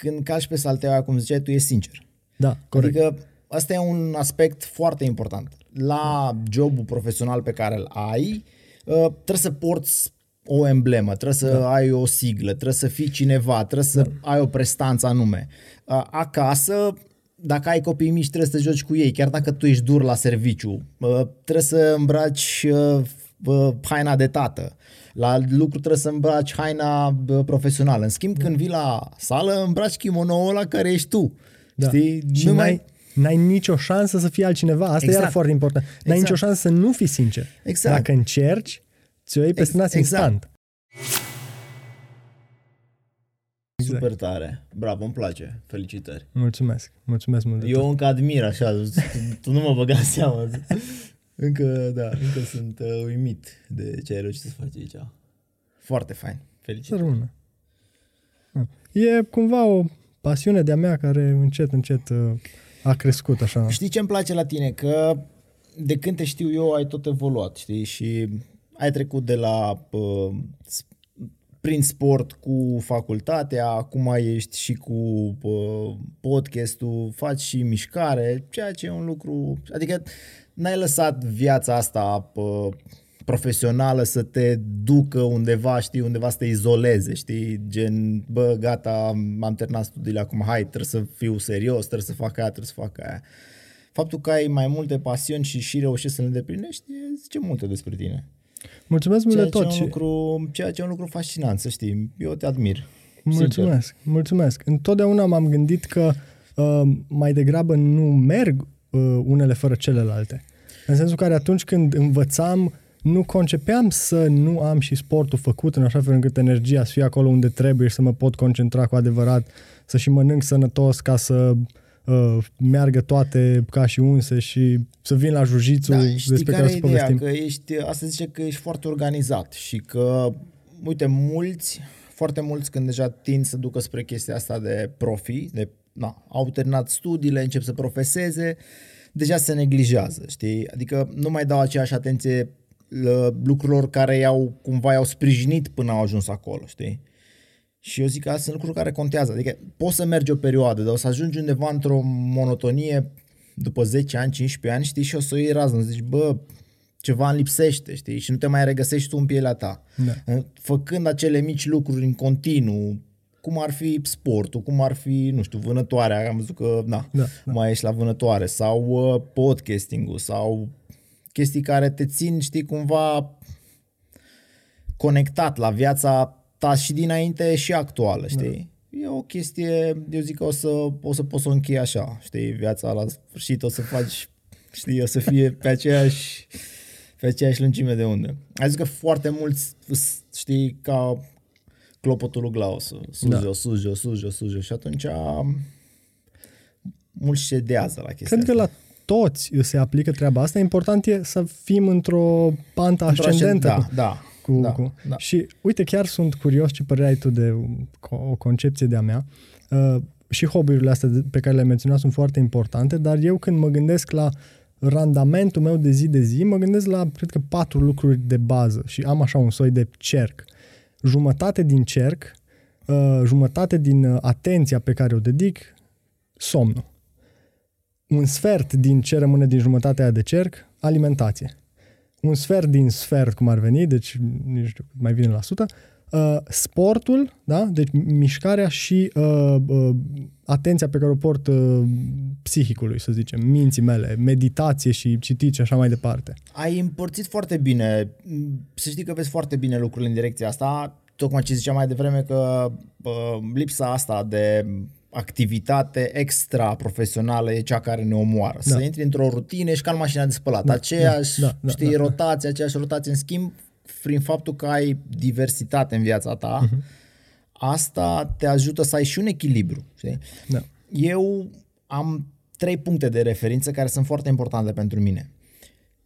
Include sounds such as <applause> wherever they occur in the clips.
când calci pe salteaua, cum ziceai tu, e sincer. Da, corect. Adică asta e un aspect foarte important. La jobul profesional pe care îl ai, uh, trebuie să porți o emblemă, trebuie să da. ai o siglă, trebuie să fii cineva, trebuie să da. ai o prestanță anume. Uh, acasă, dacă ai copii mici, trebuie să te joci cu ei, chiar dacă tu ești dur la serviciu. Uh, trebuie să îmbraci haina de tată. La lucru trebuie să îmbraci haina profesională. În schimb, când vii la sală, îmbraci kimono la care ești tu. Da. Știi? Și nu mai... N-ai nicio șansă să fii altcineva. Asta exact. e foarte important. N-ai exact. nicio șansă să nu fii sincer. Exact. Dacă încerci, ți-o iei peste nas exact. instant. Exact. Super tare. Bravo, îmi place. Felicitări. Mulțumesc. Mulțumesc mult. Eu încă admir așa. tu nu mă băga seama. <laughs> Încă, da, încă sunt uh, uimit de ce ai reușit să faci aici. Foarte fain. Felicitări. Să E cumva o pasiune de-a mea care încet, încet uh, a crescut așa. Știi ce îmi place la tine? Că de când te știu eu ai tot evoluat, știi? Și ai trecut de la uh, prin sport cu facultatea, acum ești și cu uh, podcastul, faci și mișcare, ceea ce e un lucru... Adică n-ai lăsat viața asta uh, profesională să te ducă undeva, știi, undeva să te izoleze, știi, gen, bă, gata, am terminat studiile acum, hai, trebuie să fiu serios, trebuie să fac aia, trebuie să fac aia. Faptul că ai mai multe pasiuni și și reușești să le îndeplinești, zice multe despre tine. Mulțumesc mult de tot. Ce un lucru, ceea ce e un lucru fascinant, să știi, eu te admir. Mulțumesc, sincer. mulțumesc. Întotdeauna m-am gândit că uh, mai degrabă nu merg uh, unele fără celelalte. În sensul care atunci când învățam nu concepeam să nu am și sportul făcut în așa fel încât energia să fie acolo unde trebuie și să mă pot concentra cu adevărat, să și mănânc sănătos ca să uh, meargă toate ca și unse și să vin la jujițul da, despre care, care să povestim. Că ești, asta zice că ești foarte organizat și că, uite, mulți, foarte mulți când deja tind să ducă spre chestia asta de profi, de, na, au terminat studiile, încep să profeseze, deja se neglijează, știi? Adică nu mai dau aceeași atenție lucrurilor care i-au cumva i-au sprijinit până au ajuns acolo, știi? Și eu zic că astea sunt lucruri care contează. Adică poți să mergi o perioadă, dar o să ajungi undeva într-o monotonie după 10 ani, 15 ani, știi, și o să iei raznă. Zici, bă, ceva îmi lipsește, știi, și nu te mai regăsești tu în pielea ta. Da. Făcând acele mici lucruri în continuu, cum ar fi sportul, cum ar fi, nu știu, vânătoarea, am văzut că, na, da, da. mai ești la vânătoare, sau uh, podcasting-ul, sau chestii care te țin, știi, cumva conectat la viața ta și dinainte și actuală, știi? Da. E o chestie, eu zic că o să, o să poți să o închei așa, știi, viața la sfârșit o să faci, știi, o să fie pe aceeași, pe aceeași lungime de unde. Ai zis că foarte mulți, știi, ca clopotul lui Glaus, suge, da. suge, suge, suge și atunci mulți cedează la chestia Cred asta. că la toți se aplică treaba asta. Important e să fim într-o pantă ascendentă. Da, da. Cu, da, cu. Da. Și uite, chiar sunt curios ce părere ai tu de o concepție de-a mea. Uh, și hobby-urile astea pe care le-ai menționat sunt foarte importante, dar eu când mă gândesc la randamentul meu de zi de zi, mă gândesc la, cred că, patru lucruri de bază și am așa un soi de cerc. Jumătate din cerc, uh, jumătate din uh, atenția pe care o dedic, somnul un sfert din ce rămâne din jumătatea aia de cerc, alimentație. Un sfert din sfert, cum ar veni, deci nu știu, mai vine la sută, uh, sportul, da? deci mișcarea și uh, uh, atenția pe care o port uh, psihicului, să zicem, minții mele, meditație și citit și așa mai departe. Ai împărțit foarte bine, să știi că vezi foarte bine lucrurile în direcția asta, tocmai ce ziceam mai devreme că uh, lipsa asta de activitate extra profesională e cea care ne omoară. Da. Să intri într-o rutină și ca în mașina de spălat. Da, aceeași, da, da, știi, da, rotație, da. aceeași rotație. În schimb, prin faptul că ai diversitate în viața ta, uh-huh. asta te ajută să ai și un echilibru. Știi? Da. Eu am trei puncte de referință care sunt foarte importante pentru mine.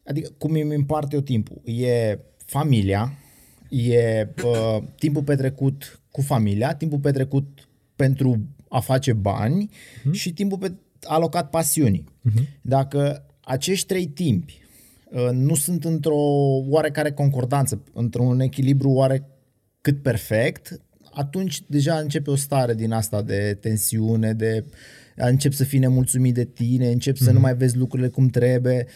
Adică cum îmi împart eu timpul. E familia, e uh, timpul petrecut cu familia, timpul petrecut pentru a face bani uh-huh. și timpul pe, alocat pasiunii. Uh-huh. Dacă acești trei timpi uh, nu sunt într-o oarecare concordanță, într-un echilibru oare cât perfect, atunci deja începe o stare din asta de tensiune, de încep să fii nemulțumit de tine, încep mm-hmm. să nu mai vezi lucrurile cum trebuie.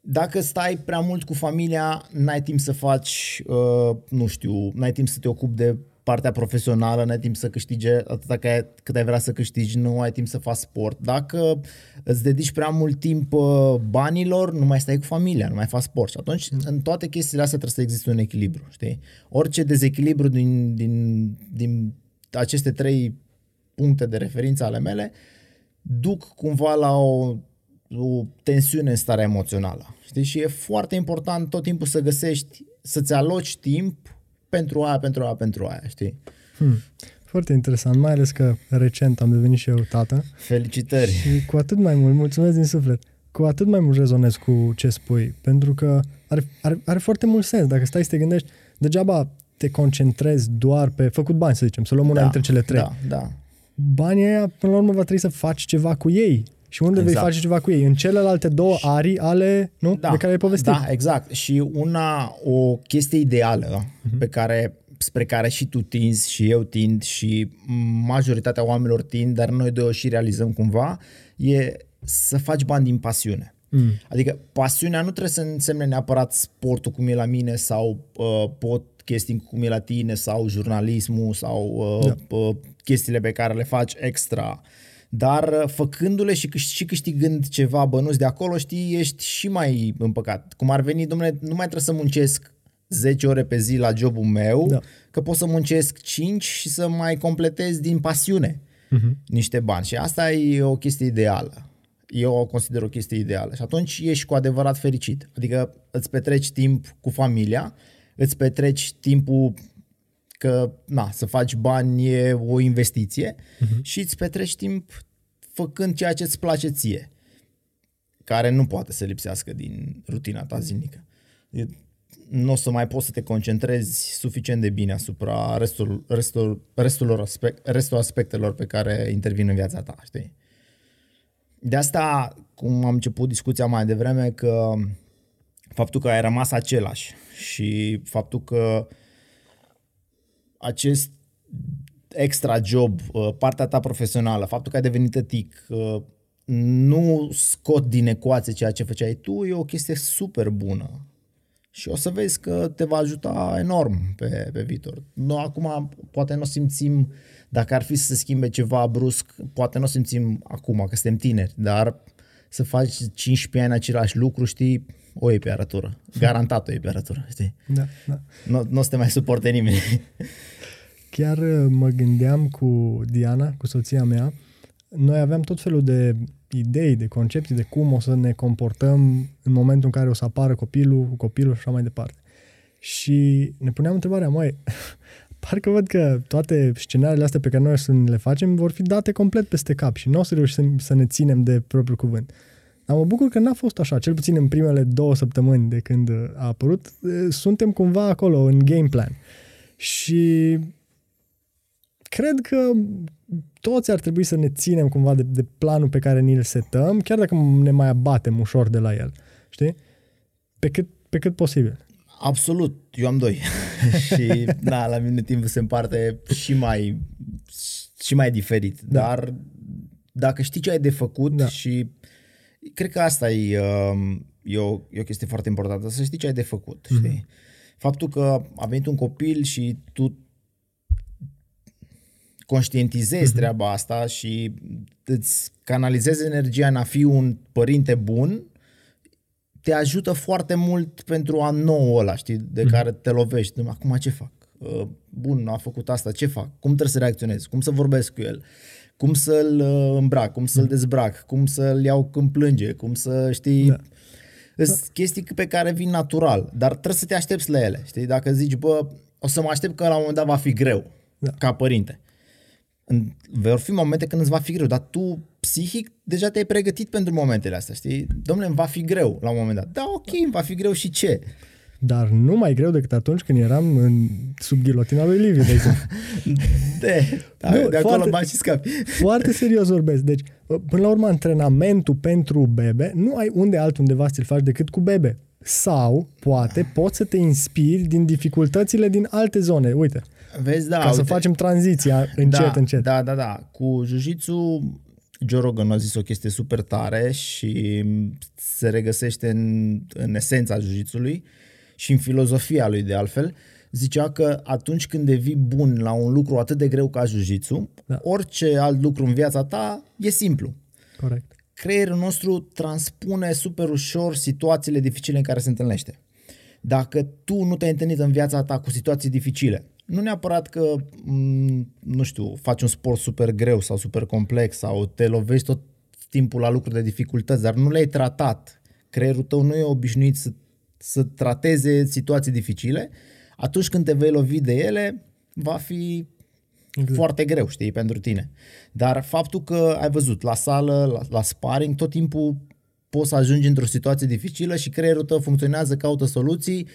Dacă stai prea mult cu familia, n-ai timp să faci, uh, nu știu, n-ai timp să te ocupi de partea profesională, n-ai timp să câștige atâta cât ai vrea să câștigi, nu ai timp să faci sport. Dacă îți dedici prea mult timp uh, banilor, nu mai stai cu familia, nu mai faci sport. Și atunci, în toate chestiile astea trebuie să existe un echilibru, știi? Orice dezechilibru din, din, din aceste trei puncte de referință ale mele duc cumva la o, o tensiune în starea emoțională. Știi? Și e foarte important tot timpul să găsești, să-ți aloci timp pentru aia, pentru aia, pentru aia, știi? Hmm. Foarte interesant, mai ales că recent am devenit și eu tată. Felicitări! Și cu atât mai mult, mulțumesc din suflet, cu atât mai mult rezonez cu ce spui, pentru că are, are, are foarte mult sens. Dacă stai să te gândești, degeaba te concentrezi doar pe făcut bani, să zicem, să luăm una da, dintre cele trei. Da, da. Banii aia, până la urmă, va trebui să faci ceva cu ei. Și unde exact. vei face ceva cu ei? În celelalte două arii ale, nu? Da, de care ai povestit. Da, exact. Și una, o chestie ideală uh-huh. pe care spre care și tu tinzi și eu tind și majoritatea oamenilor tind, dar noi doi o și realizăm cumva, e să faci bani din pasiune. Mm. Adică pasiunea nu trebuie să însemne neapărat sportul cum e la mine sau uh, podcasting cum e la tine sau jurnalismul sau uh, da. uh, chestiile pe care le faci extra. Dar uh, făcându-le și, câș- și câștigând ceva bănuți de acolo, știi, ești și mai împăcat. Cum ar veni, domnule, nu mai trebuie să muncesc 10 ore pe zi la jobul meu, da. că pot să muncesc 5 și să mai completez din pasiune uh-huh. niște bani. Și asta e o chestie ideală. Eu o consider o chestie ideală. Și atunci ești cu adevărat fericit. Adică îți petreci timp cu familia, îți petreci timpul că na, să faci bani e o investiție uh-huh. și îți petreci timp făcând ceea ce îți place ție, care nu poate să lipsească din rutina ta zilnică nu o să mai poți să te concentrezi suficient de bine asupra restul, restul, restul, aspect, restul aspectelor pe care intervin în viața ta, știi? De asta, cum am început discuția mai devreme, că faptul că ai rămas același și faptul că acest extra job, uh, partea ta profesională, faptul că ai devenit tătic, uh, nu scot din ecuație ceea ce făceai tu, e o chestie super bună și o să vezi că te va ajuta enorm pe, pe viitor. Noi acum poate nu o simțim, dacă ar fi să se schimbe ceva brusc, poate nu o simțim acum, că suntem tineri, dar să faci 15 ani același lucru, știi, o e pe arătură. Garantat o e pe arătură, știi? Da, da. Nu, nu o să te mai suporte nimeni. Chiar uh, mă gândeam cu Diana, cu soția mea, noi aveam tot felul de idei, de concepții de cum o să ne comportăm în momentul în care o să apară copilul, copilul și așa mai departe. Și ne puneam întrebarea, mai <laughs> parcă văd că toate scenariile astea pe care noi să le facem vor fi date complet peste cap și nu o să reușim să ne ținem de propriul cuvânt. Dar mă bucur că n-a fost așa, cel puțin în primele două săptămâni de când a apărut, suntem cumva acolo în game plan. Și cred că toți ar trebui să ne ținem cumva de, de planul pe care ni-l setăm, chiar dacă ne mai abatem ușor de la el. Știi? Pe cât, pe cât posibil. Absolut, eu am doi. <laughs> și da, la mine timpul se împarte și mai, și mai diferit. Da. Dar dacă știi ce ai de făcut da. și cred că asta e, um, e, o, e o chestie foarte importantă, să știi ce ai de făcut. Mm-hmm. Știi? Faptul că a venit un copil și tu conștientizezi uh-huh. treaba asta și îți canalizezi energia în a fi un părinte bun, te ajută foarte mult pentru a nouă ăla, știi, de uh-huh. care te lovești. Acum ce fac? Uh, bun, a făcut asta, ce fac? Cum trebuie să reacționez? Cum să vorbesc cu el? Cum să-l uh, îmbrac? Cum să-l mhm. dezbrac? Cum să-l iau când plânge? Cum să, știi... Da. Sunt da. chestii pe care vin natural, dar trebuie să te aștepți la ele, știi? Dacă zici, bă, o să mă aștept că la un moment dat va fi greu, da. ca părinte vor fi momente când îți va fi greu, dar tu psihic deja te-ai pregătit pentru momentele astea, știi? Domnule, îmi va fi greu la un moment dat. Da, ok, îmi va fi greu și ce? Dar nu mai greu decât atunci când eram în, sub ghilotina lui Liviu, de exemplu. <laughs> de, da, nu, de acolo foarte, și scapi. foarte serios vorbesc. Deci, până la urmă, antrenamentul pentru bebe nu ai unde altundeva să-l faci decât cu bebe. Sau, poate, poți să te inspiri din dificultățile din alte zone. Uite, Vezi, da, Ca să uite, facem tranziția încet, da, încet. Da, da, da. Cu jiu-jitsu, Joe Rogan a zis o chestie super tare și se regăsește în, în esența jiu-jitsului și în filozofia lui de altfel. Zicea că atunci când devii bun la un lucru atât de greu ca jiu-jitsu, Da. orice alt lucru în viața ta e simplu. Corect. creierul nostru transpune super ușor situațiile dificile în care se întâlnește. Dacă tu nu te-ai întâlnit în viața ta cu situații dificile, nu neapărat că, m, nu știu, faci un sport super greu sau super complex sau te lovești tot timpul la lucruri de dificultăți, dar nu le-ai tratat, creierul tău nu e obișnuit să, să trateze situații dificile, atunci când te vei lovi de ele, va fi Exact. foarte greu, știi, pentru tine. Dar faptul că ai văzut la sală, la, la sparring, tot timpul poți să ajungi într-o situație dificilă și creierul tău funcționează, caută soluții,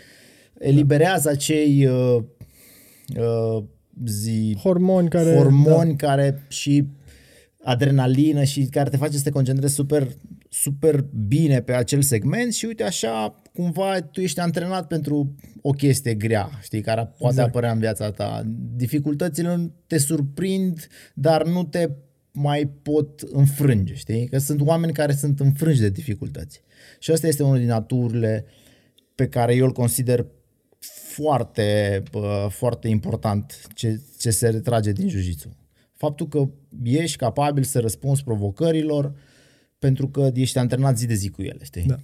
eliberează acei uh, uh, zi, Hormoni care... hormoni care și adrenalină și care te face să te concentrezi super, super bine pe acel segment și uite așa cumva tu ești antrenat pentru o chestie grea, știi, care poate Exact. apărea în viața ta. Dificultățile nu te surprind, dar nu te mai pot înfrânge, știi? Că sunt oameni care sunt înfrânși de dificultăți. Și asta este unul din naturile pe care eu îl consider foarte, bă, foarte important ce, ce se retrage din jiu Faptul că ești capabil să răspunzi provocărilor pentru că ești antrenat zi de zi cu ele, știi? Da.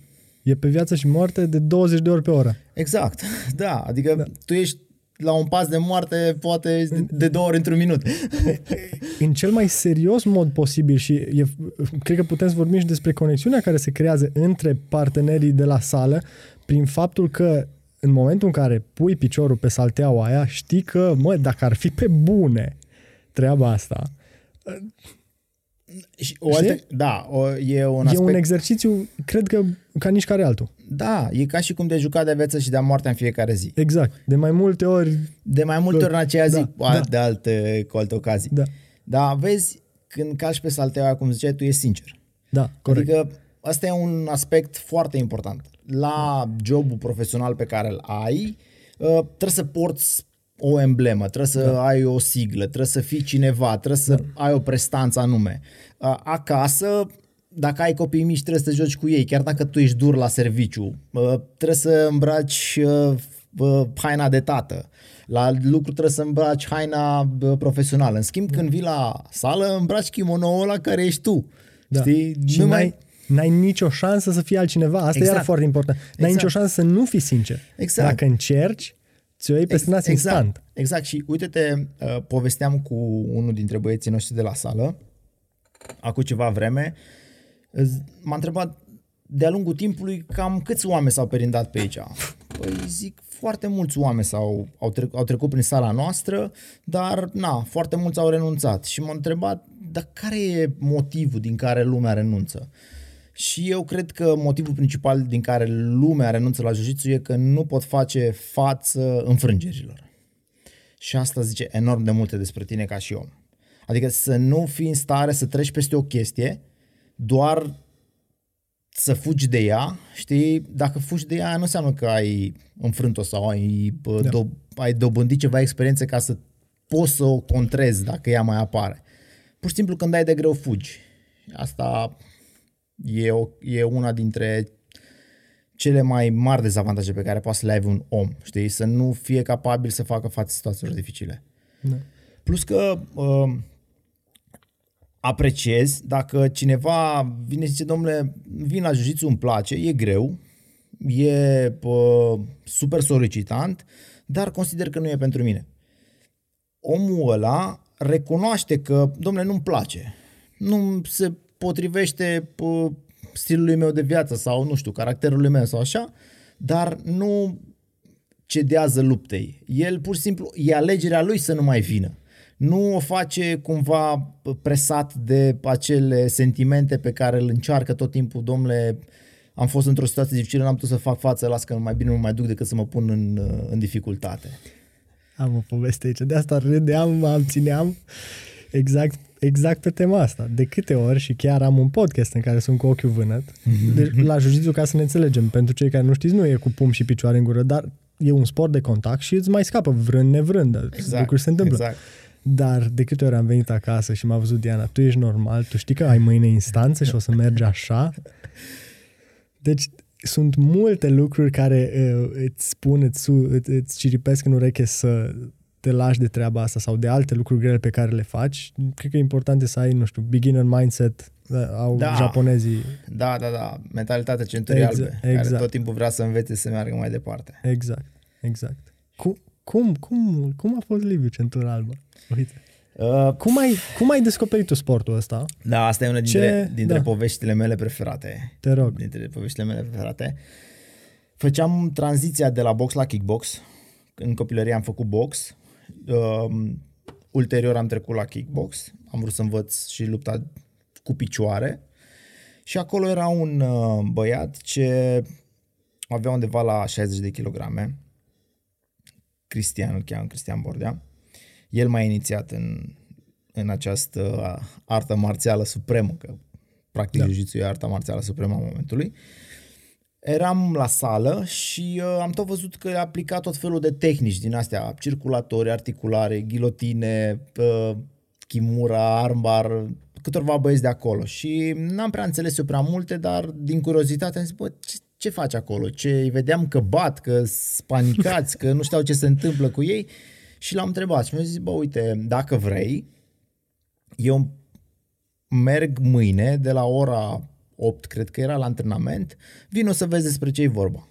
E pe viață și moarte de 20 de ori pe oră. Exact, <laughs> da, adică da. tu ești la un pas de moarte poate de, de două ori într-un minut. <laughs> În cel mai serios mod posibil și e, cred că putem să vorbim și despre conexiunea care se creează între partenerii de la sală prin faptul că în momentul în care pui piciorul pe salteaua aia, știi că, mă, dacă ar fi pe bune treaba asta, Și o altă, da, o, e un aspect... e un exercițiu, cred că, ca nici care altul. Da, e ca și cum de juca de viață și de moarte în fiecare zi. Exact. De mai multe ori, De mai multe ori în aceea zi, Da, da, da. de alte, cu alte ocazii. da, Dar vezi, când calci pe salteaua, cum ziceai, tu ești sincer. da, corect. Adică asta e un aspect foarte important. La jobul profesional pe care îl ai, uh, trebuie să porți o emblemă, trebuie să da. ai o siglă, trebuie să fii cineva, trebuie să da. ai o prestanță anume. Uh, Acasă, dacă ai copii mici, trebuie să te joci cu ei, chiar dacă tu ești dur la serviciu. Uh, Trebuie să îmbraci uh, uh, haina de tată. La lucru trebuie să îmbraci haina uh, profesională. În schimb, când vii la sală, îmbraci kimono-ul la care ești tu. Da. Știi? Și Nu n-ai, mai... n-ai nicio șansă să fii altcineva. Asta Exact. e iar foarte important. N-ai Exact. nicio șansă să nu fii sincer. Exact. Dacă încerci, ți-o iei peste nas exact, instant. Exact. Și uite-te, uh, povesteam cu unul dintre băieții noștri de la sală, acum ceva vreme, z- m-a întrebat de-a lungul timpului cam câți oameni s-au perindat pe aici. Păi zic, foarte mulți oameni s-au, au, trec, au trecut prin sala noastră, dar na, foarte mulți au renunțat. Și m-a întrebat, dar care e motivul din care lumea renunță? Și eu cred că motivul principal din care lumea renunță la jiu e că nu pot face față înfrângerilor. Și asta zice enorm de multe despre tine ca și om. Adică să nu fii în stare să treci peste o chestie doar să fugi de ea, știi? Dacă fugi de ea, nu înseamnă că ai înfrânt-o sau ai, bă, Da. do- ai dobândit ceva experiențe ca să poți să o contrezi dacă ea mai apare. Pur și simplu când ai de greu fugi. Asta e, o, e una dintre cele mai mari dezavantaje pe care poate să le ai un om, știi? Să nu fie capabil să facă față situațiilor dificile. Da. Plus că uh, apreciez dacă cineva vine și zice, domnule, vin la jiu îmi place, e greu, e uh, super solicitant, dar consider că nu e pentru mine. Omul ăla recunoaște că, domnule, nu-mi place, nu se potrivește uh, stilului meu de viață sau, nu știu, caracterului meu sau așa, dar nu cedează luptei. El pur și simplu, e alegerea lui să nu mai vină. Nu o face cumva presat de acele sentimente pe care îl încearcă tot timpul, domnule, am fost într-o situație dificilă, n-am putut să fac față, las că mai bine nu mai duc decât să mă pun în, în dificultate. Am o poveste aici. De asta râdeam, mă abțineam exact, exact pe tema asta. De câte ori, și chiar am un podcast în care sunt cu ochiul vânăt, deci, la jiu ca să ne înțelegem, pentru cei care nu știți, nu e cu pum și picioare în gură, dar e un sport de contact și îți mai scapă vrând nevrând, Exact, lucruri se întâmplă. Exact. Dar de câte ori am venit acasă și m-a văzut Diana, tu ești normal, tu știi că ai mâine instanță și o să mergi așa? Deci sunt multe lucruri care uh, îți spun, îți, su- îți, îți ciripesc în ureche să te lași de treaba asta sau de alte lucruri grele pe care le faci. Cred că e important să ai, nu știu, beginner mindset uh, au Da. japonezii. Da, da, da. Mentalitatea centurii Exact, albe, care exact. tot timpul vrea să învețe să meargă mai departe. Exact, exact. Cum, cum, cum, cum a fost Liviu Centura Albă? Uite. Uh, Cum ai, cum ai descoperit tu sportul ăsta? da, asta e una dintre, Ce- dintre da. poveștile mele preferate. Te rog. Dintre poveștile mele preferate. Făceam tranziția de la box la kickbox. În copilărie am făcut box. Uh, ulterior am trecut la kickbox. Am vrut să învăț și lupta cu picioare. Și acolo era un uh, băiat ce avea undeva la 60 de kilograme. Cristian, îl cheamă Cristian Bordea. El m-a inițiat în, în această artă marțială supremă, că practic Da. da. jiu e arta marțială supremă a momentului. Eram la sală și uh, am tot văzut că aplica tot felul de tehnici din astea, circulatori, articulare, ghilotine, uh, kimura, armbar, câtorva băieți de acolo și n-am prea înțeles eu prea multe, dar din curiozitate am zis, bă, ce, ce faci acolo? Ce îi vedeam că bat, că spanicați, că nu știau ce se întâmplă cu ei și l-am întrebat și mi-a zis, bă, uite, dacă vrei, eu merg mâine de la ora 8, cred că era la antrenament, vin o să vezi despre ce e vorba.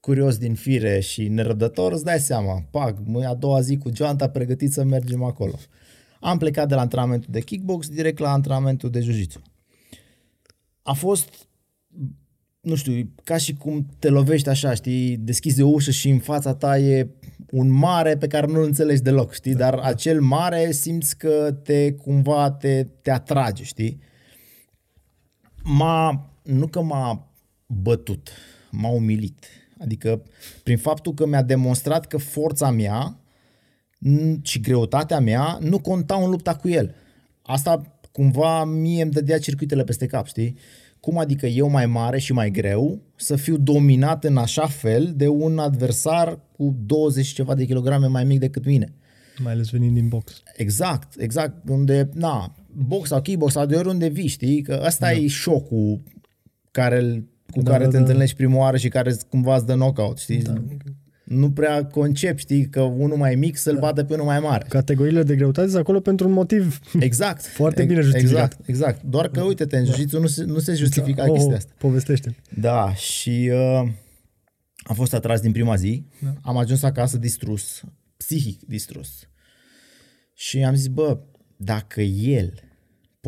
Curios din fire și nerăbdător, îți dai seama, pac, mâine a doua zi cu geanta pregătit să mergem acolo. Am plecat de la antrenamentul de kickbox direct la antrenamentul de jiu A fost, nu știu, ca și cum te lovești așa, știi, deschizi o ușă și în fața ta e un mare pe care nu-l înțelegi deloc, știi, dar acel mare simți că te cumva te, te atrage, știi? M-a, nu că m-a bătut, m-a umilit. Adică prin faptul că mi-a demonstrat că forța mea n- și greutatea mea nu contau în lupta cu el. Asta cumva mie îmi dădea circuitele peste cap, știi? Cum adică eu mai mare și mai greu să fiu dominat în așa fel de un adversar cu 20 și ceva de kilograme mai mic decât mine? Mai ales venind din box. Exact, exact, unde, na, box sau kickbox sau de oriunde vii, știi, că ăsta da. e șocul care, îl- cu Da, care da, te da. întâlnești prima oară și care cumva îți dă knockout, știi? Da. Nu prea concep, știi, că unul mai mic să-l da. bată pe unul mai mare. Categoriile de greutate sunt acolo pentru un motiv. <laughs> Exact. Foarte bine justificat. Exact, exact. Doar că, uite-te, în jiu nu se, nu se justifica oh, chestia asta. Povestește. Da, și uh, am fost atras din prima zi. Da. Am ajuns acasă distrus, psihic distrus. Și am zis, bă, dacă el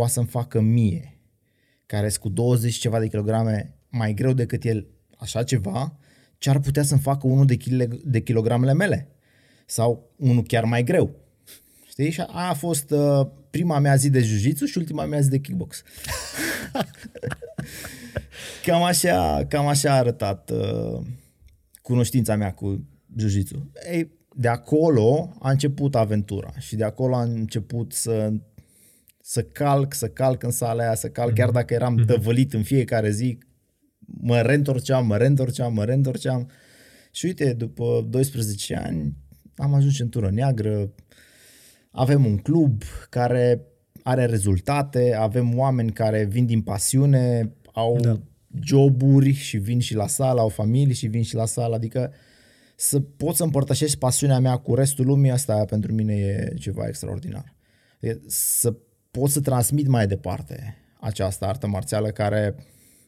poate să-mi facă mie, care sunt cu 20 și ceva de kilograme mai greu decât el, așa ceva, ce ar putea să-mi facă unul de, chile, de kilogramele mele? Sau unul chiar mai greu? Știi? Și aia a fost uh, prima mea zi de jiu și ultima mea zi de kickbox. <laughs> cam, așa, cam așa a arătat uh, cunoștința mea cu jiu Ei, de acolo a început aventura și de acolo a început să să calc, să calc în sala aia, să calc, chiar dacă eram tăvălit în fiecare zi, mă reîntorceam, mă reîntorceam, mă reîntorceam. Și uite, după 12 ani am ajuns centură neagră, avem un club care are rezultate, avem oameni care vin din pasiune, au Da. da. joburi și vin și la sală, au familii și vin și la sală, adică să pot să împărtășesc pasiunea mea cu restul lumii, asta pentru mine e ceva extraordinar. E să pot să transmit mai departe această artă marțială care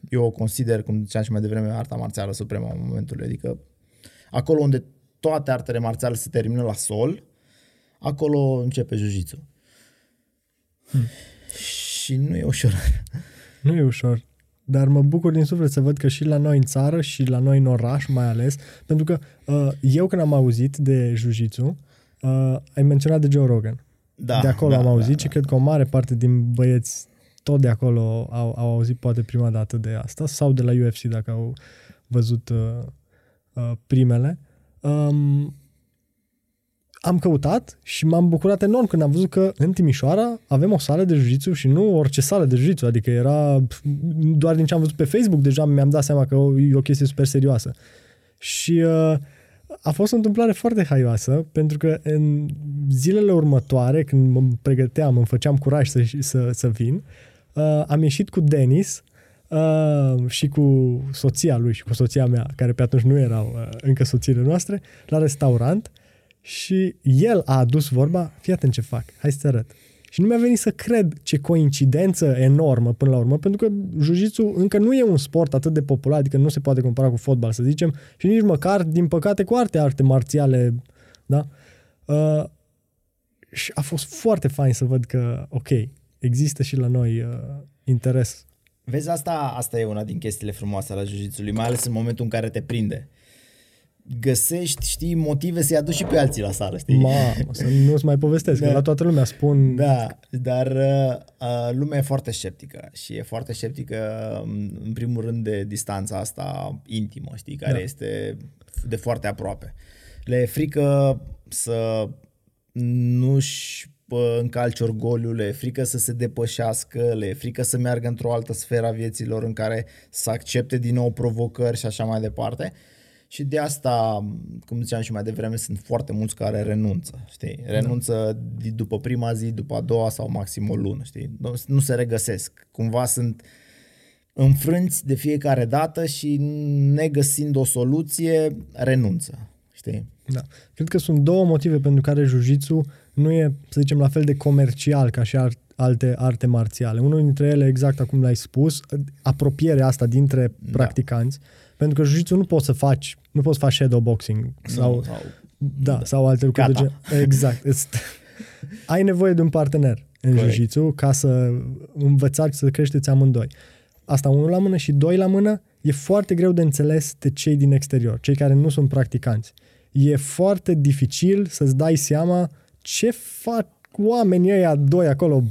eu o consider, cum ziceam și mai devreme, arta marțială supremă în momentului. Adică acolo unde toate artele marțiale se termină la sol, acolo începe jiu hmm. Și nu e ușor. Nu e ușor. Dar mă bucur din suflet să văd că și la noi în țară și la noi în oraș mai ales, pentru că uh, eu când am auzit de jiu uh, ai menționat de Joe Rogan. Da, de acolo da, am auzit da, și cred că o mare parte din băieți tot de acolo au, au auzit poate prima dată de asta sau de la UFC dacă au văzut uh, uh, primele. Um, am căutat și m-am bucurat enorm când am văzut că în Timișoara avem o sală de jiu și nu orice sală de jiu adică era pf, doar din ce am văzut pe Facebook deja mi-am dat seama că e o chestie super serioasă. Și uh, a fost o întâmplare foarte haioasă, pentru că în zilele următoare, când mă pregăteam, îmi făceam curaj să, să, să vin, uh, am ieșit cu Denis uh, și cu soția lui și cu soția mea, care pe atunci nu erau uh, încă soțiile noastre, la restaurant și el a adus vorba, fii atent ce fac, hai să-ți arăt. Și nu mi-a venit să cred ce coincidență enormă până la urmă, pentru că jiu încă nu e un sport atât de popular, adică nu se poate compara cu fotbal, să zicem, și nici măcar, din păcate, cu alte arte marțiale, da? Uh, și a fost foarte fain să văd că, ok, există și la noi uh, interes. Vezi, asta, asta e una din chestiile frumoase ale jiu mai ales în momentul în care te prinde găsești, știi, motive să-i aduci și pe alții la sală, știi? Ma, să nu-ți mai povestesc, da. că la toată lumea spun... Da, dar uh, uh, lumea e foarte sceptică și e foarte sceptică, um, în primul rând, de distanța asta intimă, știi, care da. este de foarte aproape. Le e frică să nu-și încalce orgoliul, le e frică să se depășească, le e frică să meargă într-o altă sferă a vieților în care să accepte din nou provocări și așa mai departe. Uh, și de asta, cum ziceam și mai devreme, sunt foarte mulți care renunță, știi? Renunță da. după prima zi, după a doua sau maxim o lună, știi? Nu, nu se regăsesc. Cumva sunt înfrânți de fiecare dată și negăsind o soluție, renunță, știi? Da. Cred că sunt două motive pentru care jiu nu e, să zicem, la fel de comercial ca și alte arte marțiale. Unul dintre ele, exact acum l-ai spus, apropierea asta dintre da. practicanți. Pentru că jiu nu poți să faci, nu poți să faci shadowboxing sau, nu, sau da, da, sau alte lucruri. De gen. Exact. <laughs> ai nevoie de un partener în Corect. jiu ca să învățați să creșteți amândoi. Asta unul la mână și doi la mână e foarte greu de înțeles de cei din exterior, cei care nu sunt practicanți. E foarte dificil să-ți dai seama ce fac oamenii ăia doi acolo,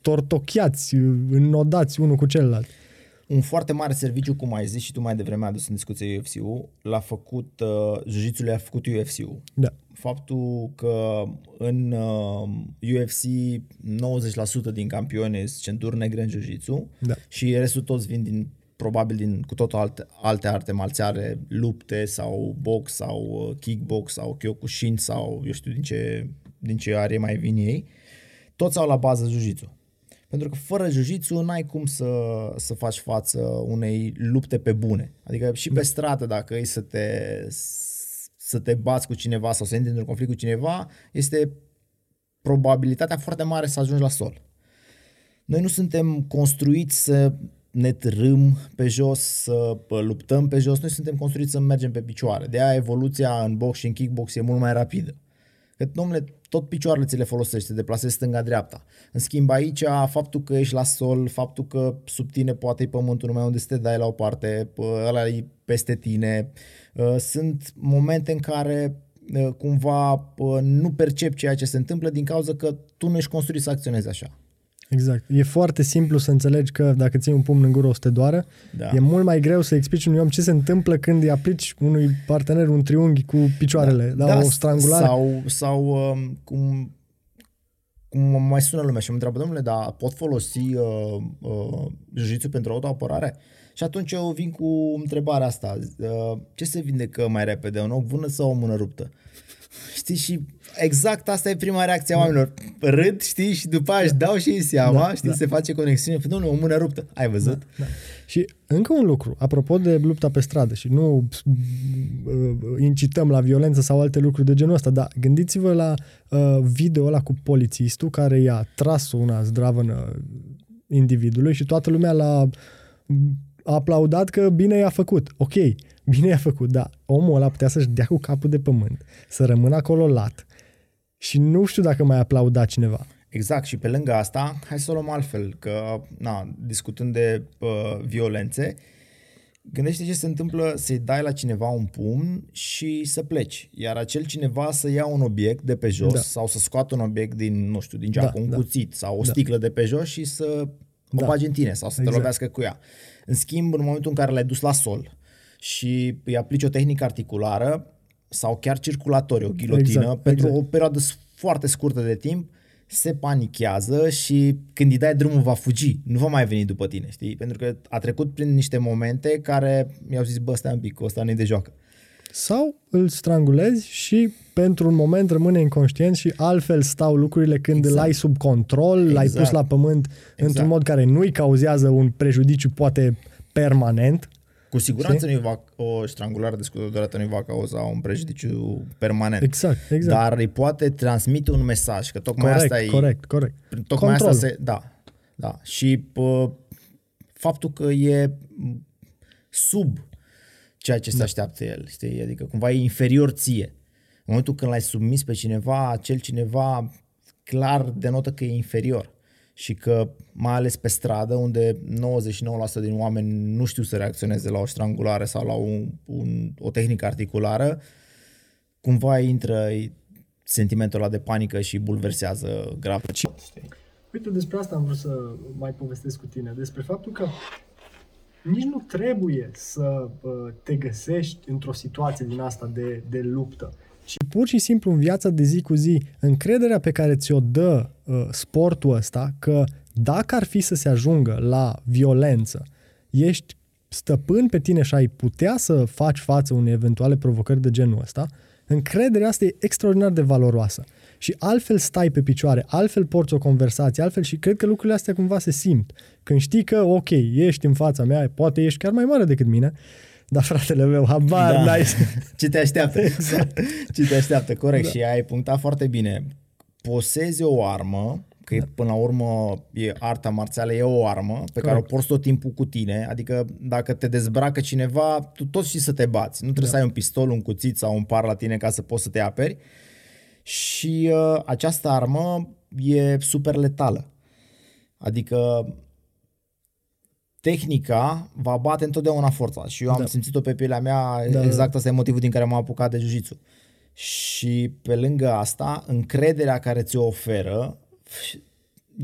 tortochiați, înnodați unul cu celălalt un foarte mare serviciu, cum ai zis și tu mai devreme ai adus în discuție UFC-ul, l-a făcut, uh, jiu a făcut UFC-ul. Da. Faptul că în uh, UFC 90% din campioni sunt centuri negre în jiu da. și restul toți vin din probabil din cu totul alte, alte arte marțiale, lupte sau box sau uh, kickbox sau kyokushin sau eu știu din ce, din ce are mai vin ei, toți au la bază jiu pentru că fără jiu n-ai cum să, să faci față unei lupte pe bune. Adică și pe stradă, dacă e să te, să te bați cu cineva sau să intri într-un conflict cu cineva, este probabilitatea foarte mare să ajungi la sol. Noi nu suntem construiți să ne trâm pe jos, să luptăm pe jos, noi suntem construiți să mergem pe picioare. De aia evoluția în box și în kickbox e mult mai rapidă. Că, domnule, tot picioarele ți le folosești, te deplasezi stânga-dreapta. În schimb, aici, faptul că ești la sol, faptul că sub tine poate e pământul numai unde să te dai la o parte, ăla e peste tine, ă, sunt momente în care ă, cumva nu percep ceea ce se întâmplă din cauza că tu nu ești construit să acționezi așa. Exact. E foarte simplu să înțelegi că dacă ții un pumn în gură o să te doară. Da. E mult mai greu să explici unui om ce se întâmplă când îi aplici unui partener un triunghi cu picioarele, da, da, o strangulare. Sau, sau um, cum, cum mai sună lumea și mă întreabă, domnule, dar pot folosi uh, uh, jiu pentru autoapărare? Și atunci eu vin cu întrebarea asta. Uh, ce se vindecă mai repede, un ochi vână sau o mână ruptă? Știi, și exact asta e prima reacție a oamenilor. Râd, știi, și după aia își dau și ei seama, da, știi, da. se face conexiune. Păi, domnule, o mână ruptă. Ai văzut? Da, da. Și încă un lucru, apropo de lupta pe stradă și nu uh, incităm la violență sau alte lucruri de genul ăsta, dar gândiți-vă la uh, video ăla cu polițistul care i-a tras una zdravănă individului și toată lumea l-a a aplaudat că bine i-a făcut. Ok, bine i-a făcut, dar omul ăla putea să-și dea cu capul de pământ, să rămână acolo lat și nu știu dacă mai aplauda cineva. Exact, și pe lângă asta, hai să o luăm altfel, că, na, discutând de uh, violențe, gândește ce se întâmplă să-i dai la cineva un pumn și să pleci, iar acel cineva să ia un obiect de pe jos da. sau să scoată un obiect din, nu știu, din geacă, da, un da. cuțit sau o da. sticlă de pe jos și să o da. bagi în tine sau să exact. te lovească cu ea. În schimb, în momentul în care l-ai dus la sol și îi aplici o tehnică articulară sau chiar circulatorie, o ghilotină, exact, pentru exact. o perioadă foarte scurtă de timp, se panichează și când îi dai drumul va fugi, nu va mai veni după tine, știi? Pentru că a trecut prin niște momente care mi-au zis, bă, stai un pic, ăsta nu de joacă. sau îl strangulezi și pentru un moment rămâne inconștient și altfel stau lucrurile când exact. îl ai sub control, exact. l-ai pus exact. la pământ exact. într-un mod care nu-i cauzează un prejudiciu poate permanent. Cu siguranță nu va, o strangulare descodorată nu va cauza un prejudiciu permanent. Exact, exact. Dar îi poate transmite un mesaj, că tocmai corect, asta e... Corect, corect, Tocmai Control. asta se... Da, da. Și pă, faptul că e sub ceea ce se da. așteaptă el, știi? Adică cumva e inferior ție. În momentul când l-ai submis pe cineva, acel cineva clar denotă că e inferior și că mai ales pe stradă unde 99% din oameni nu știu să reacționeze la o strangulare sau la un, un, o tehnică articulară, cumva intră sentimentul ăla de panică și bulversează grav. Uite, despre asta am vrut să mai povestesc cu tine, despre faptul că nici nu trebuie să te găsești într-o situație din asta de, de luptă. Și pur și simplu în viața de zi cu zi, încrederea pe care ți-o dă uh, sportul ăsta, că dacă ar fi să se ajungă la violență, ești stăpân pe tine și ai putea să faci față unei eventuale provocări de genul ăsta, încrederea asta e extraordinar de valoroasă. Și altfel stai pe picioare, altfel porți o conversație, altfel și cred că lucrurile astea cumva se simt. Când știi că, ok, ești în fața mea, poate ești chiar mai mare decât mine, dar fratele meu, habar da. n-ai. <laughs> Ce te așteaptă. Exact. Ce te așteaptă, corect. Da. Și ai punctat foarte bine. Posezi o armă, că da. până la urmă e arta marțială, e o armă pe Corect. care o porți tot timpul cu tine, adică dacă te dezbracă cineva, tu tot știi să te bați. Nu trebuie da. să ai un pistol, un cuțit sau un par la tine ca să poți să te aperi. Și uh, această armă e super letală. Adică tehnica va bate întotdeauna forța și eu am da. simțit-o pe pielea mea, da, exact da. asta e motivul din care m-am apucat de jiu Și pe lângă asta, încrederea care ți-o oferă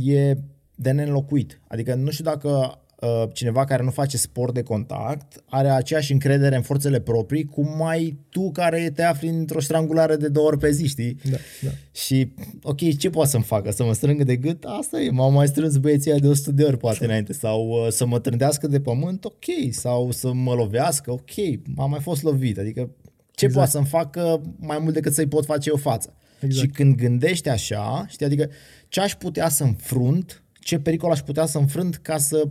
e de neînlocuit. Adică nu știu dacă Uh, cineva care nu face sport de contact are aceeași încredere în forțele proprii cum mai tu care te afli într-o strangulare de două ori pe zi, știi? Da, da. Și, ok, ce poate să-mi facă? Să mă strângă de gât? Asta e, m-au mai strâns băieții de 100 de ori poate înainte. Sau uh, să mă trândească de pământ? Ok. Sau să mă lovească? Ok. M-am mai fost lovit. Adică ce exact. poate să-mi facă mai mult decât să-i pot face eu față? Exact. Și când gândești așa, știi, adică ce aș putea să înfrunt ce pericol aș putea să înfrânt ca să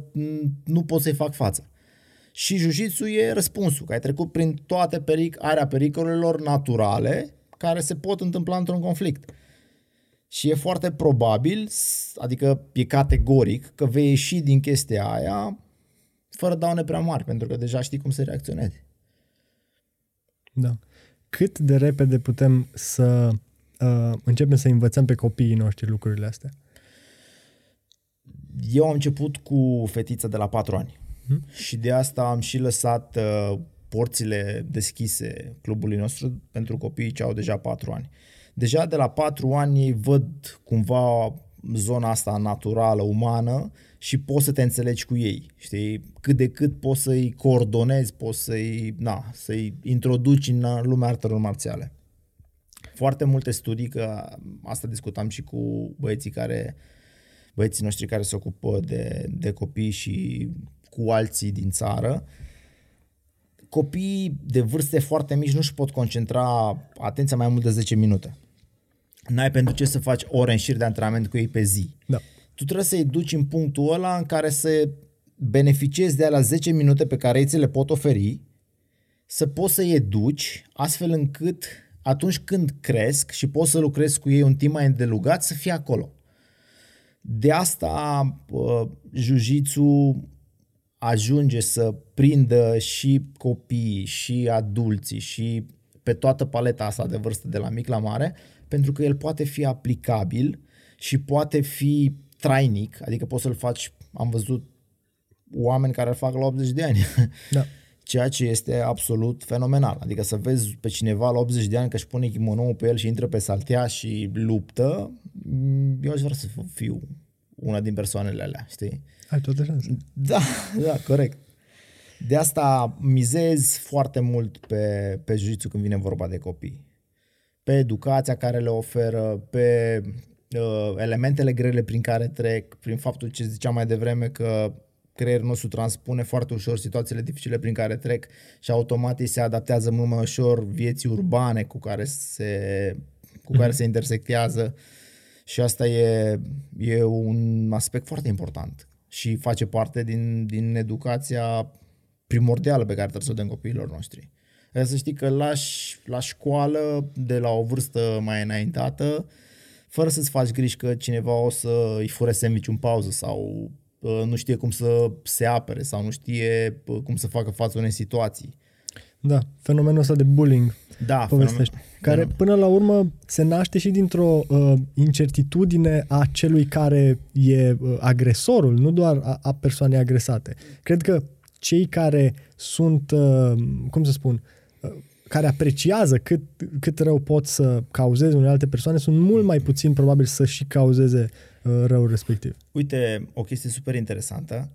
nu pot să-i fac față. Și jiu e răspunsul, că ai trecut prin toate peric- area pericolelor naturale care se pot întâmpla într-un conflict. Și e foarte probabil, adică e categoric, că vei ieși din chestia aia fără daune prea mari, pentru că deja știi cum să reacționezi. Da. Cât de repede putem să uh, începem să învățăm pe copiii noștri lucrurile astea? eu am început cu fetița de la 4 ani hmm? și de asta am și lăsat uh, porțile deschise clubului nostru pentru copiii ce au deja 4 ani. Deja de la 4 ani ei văd cumva zona asta naturală, umană și poți să te înțelegi cu ei, știi? Cât de cât poți să-i coordonezi, poți să-i, na, să-i introduci în lumea artelor marțiale. Foarte multe studii, că asta discutam și cu băieții care uh, băieții noștri care se ocupă de, de copii și cu alții din țară, copiii de vârste foarte mici nu-și pot concentra atenția mai mult de 10 minute. N-ai pentru ce să faci ore în șir de antrenament cu ei pe zi. Da. Tu trebuie să-i duci în punctul ăla în care să beneficiezi de la 10 minute pe care ei ți le pot oferi, să poți să-i educi astfel încât atunci când cresc și poți să lucrezi cu ei un timp mai îndelugat, să fie acolo. De asta uh, jiu ajunge să prindă și copiii, și adulții, și pe toată paleta asta de vârstă de la mic la mare, pentru că el poate fi aplicabil și poate fi trainic, adică poți să-l faci, am văzut oameni care îl fac la 80 de ani. <laughs> Da. Ceea ce este absolut fenomenal. Adică să vezi pe cineva la 80 de ani că își pune kimonou pe el și intră pe saltea și luptă, Mm, eu aș vrea să fiu una din persoanele alea, știi? Ai toate șanse. Da, da, corect. De asta mizez foarte mult pe, pe jiu când vine vorba de copii. Pe educația care le oferă, pe uh, elementele grele prin care trec, prin faptul ce ziceam mai devreme că creierul nostru transpune foarte ușor situațiile dificile prin care trec și automat se adaptează mult mai ușor vieții urbane cu care se, cu care se intersectează și asta e, e un aspect foarte important și face parte din, din educația primordială pe care trebuie să o dăm copiilor noștri. Trebuie să știi că lași la școală de la o vârstă mai înaintată fără să-ți faci griji că cineva o să îi fure sandwich în pauză sau uh, nu știe cum să se apere sau nu știe uh, cum să facă față unei situații. Da, fenomenul ăsta de bullying Da, povestește. fenomen- Care fenomen. până la urmă se naște și dintr-o uh, incertitudine a celui care e uh, agresorul, nu doar a, a persoanei agresate. Cred că cei care sunt, uh, cum să spun, uh, care apreciază cât, cât rău pot să cauzeze unei alte persoane sunt mult mai puțin probabil să și cauzeze uh, răul respectiv. Uite, o chestie super interesantă.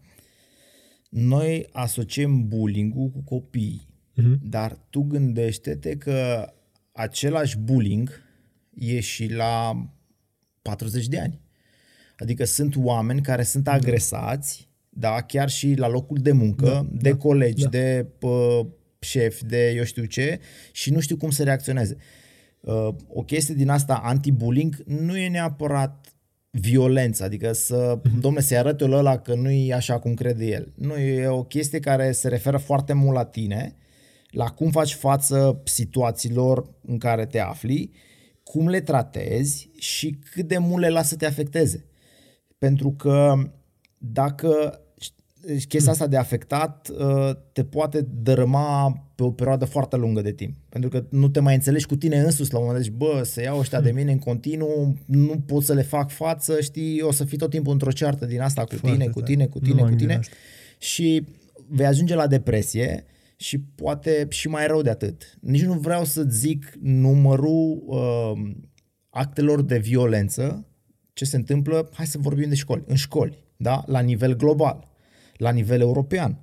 Noi asociem bullying-ul cu copiii, Mhm. dar tu gândește-te că același bullying e și la 40 de ani. Adică sunt oameni care sunt agresați, da, chiar și la locul de muncă, Da, de da, colegi, da. de pă, șefi, de eu știu ce, și nu știu cum să reacționeze. Uh, o chestie din asta anti-bullying nu e neapărat violență, adică să, domne, să-i arăte la ăla că nu e așa cum crede el. Nu, e o chestie care se referă foarte mult la tine, la cum faci față situațiilor în care te afli, cum le tratezi și cât de mult le lasă să te afecteze. Pentru că dacă chestia asta de afectat uh, te poate dărâma pe o perioadă foarte lungă de timp. Pentru că nu te mai înțelegi cu tine însuți la un moment dat, zici, bă, să iau ăștia de mine în continuu, nu pot să le fac față, știi, o să fii tot timpul într-o ceartă din asta cu Foarte tine, cu tare. tine, cu Nu tine, m-am cu gândit tine la asta. și vei ajunge la depresie și poate și mai rău de atât. Nici nu vreau să zic numărul uh, actelor de violență, ce se întâmplă, hai să vorbim de școli, în școli, da? la nivel global, la nivel european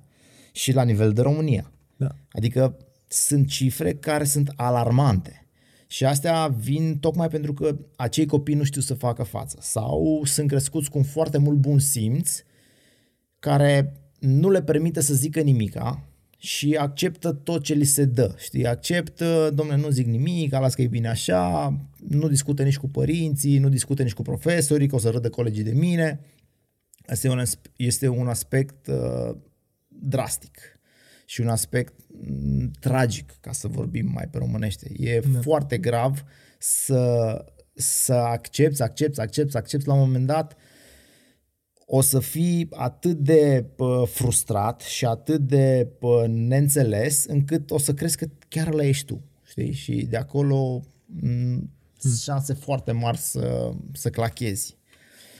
și la nivel de România. Da. Adică sunt cifre care sunt alarmante. Și astea vin tocmai pentru că acei copii nu știu să facă față sau sunt crescuți cu un foarte mult bun simț care nu le permite să zică nimica și acceptă tot ce li se dă. Știi, acceptă, domnule, nu zic nimic, las că e bine așa, nu discută nici cu părinții, nu discută nici cu profesorii, că o să râdă colegii de mine. Asta e un, asp- este un aspect uh, drastic și un aspect m, tragic, ca să vorbim mai pe românește. E da. foarte grav să, să accepti, să accepti, să accepti, să accepti la un moment dat o să fii atât de pă, frustrat și atât de pă, neînțeles încât o să crezi că chiar la ești tu. Știi? Și de acolo m, sunt șanse foarte mari să, să clachezi.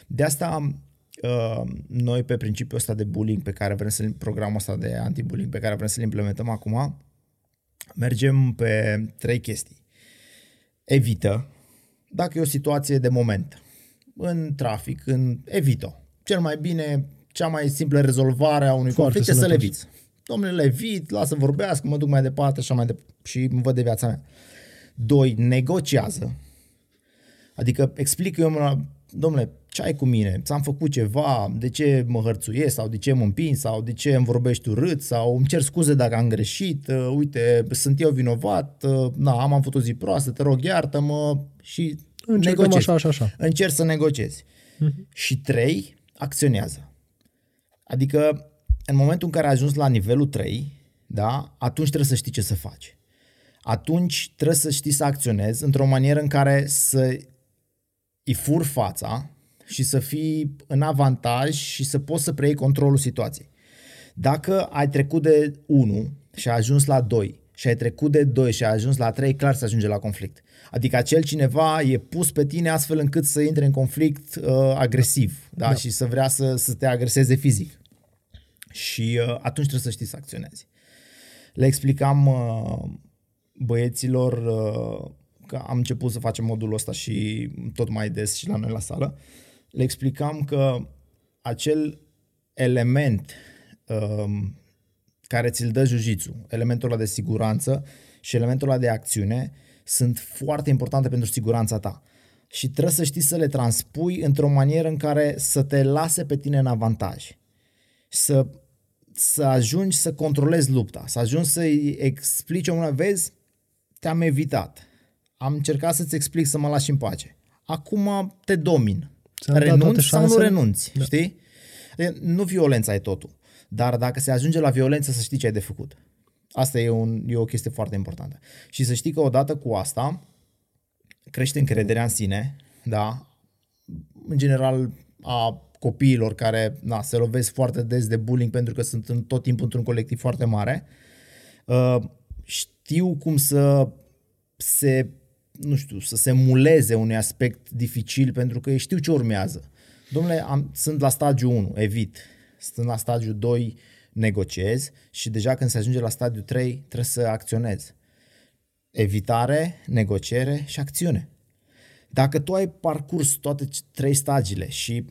De asta uh, noi pe principiul ăsta de bullying pe care vrem să programul ăsta de anti-bullying pe care vrem să-l implementăm acum, mergem pe trei chestii. Evită, dacă e o situație de moment, în trafic, în evito. Cel mai bine, cea mai simplă rezolvare a unui Foarte conflict e să le sănătos. eviți. Domnule, le evit, lasă vorbească, mă duc mai departe așa mai de- și îmi văd de viața mea. Doi, negociază. Adică explică eu, mă, domnule, ce ai cu mine? Ți-am făcut ceva? De ce mă hărțuiesc? Sau de ce mă împing? Sau de ce îmi vorbești urât? Sau îmi cer scuze dacă am greșit? Uh, uite, sunt eu vinovat? Uh, na, am avut o zi proastă, te rog, iartă-mă și Încercăm negociezi. așa, așa, așa. Încerci să negociezi. Și trei, acționează. Adică în momentul în care ai ajuns la nivelul 3, da, atunci trebuie să știi ce să faci. Atunci trebuie să știi să acționezi într-o manieră în care să îi fur fața și să fii în avantaj și să poți să preiei controlul situației. Dacă ai trecut de 1 și ai ajuns la 2 și ai trecut de 2 și ai ajuns la 3, clar se ajunge la conflict. Adică acel cineva e pus pe tine astfel încât să intre în conflict uh, agresiv da? Da. și să vrea să, să te agreseze fizic. Și uh, atunci trebuie să știi să acționezi. Le explicam uh, băieților uh, că am început să facem modulul ăsta și tot mai des și la noi la sală. Le explicam că acel element um, care ți-l dă jiu elementul ăla de siguranță și elementul ăla de acțiune, sunt foarte importante pentru siguranța ta. Și trebuie să știi să le transpui într-o manieră în care să te lase pe tine în avantaj. să, să ajungi să controlezi lupta, să ajungi să-i explici omului, vezi, te-am evitat. Am încercat să-ți explic să mă lași în pace. Acum te domin. Renunți sau nu renunți, da. știi? Nu violența e totul. Dar dacă se ajunge la violență, să știi ce ai de făcut. Asta e, un, e o chestie foarte importantă. Și să știi că odată cu asta crește încrederea în sine, da? În general a copiilor care na, se lovesc foarte des de bullying pentru că sunt în tot timpul într-un colectiv foarte mare. Uh, știu cum să se, nu știu, să se muleze unui aspect dificil pentru că știu ce urmează. Domnule, am, sunt la stadiu 1, evit. Sunt la stadiu 2, negociez și deja când se ajunge la stadiu 3 trebuie să acționez. Evitare, negociere și acțiune. Dacă tu ai parcurs toate trei stagiile și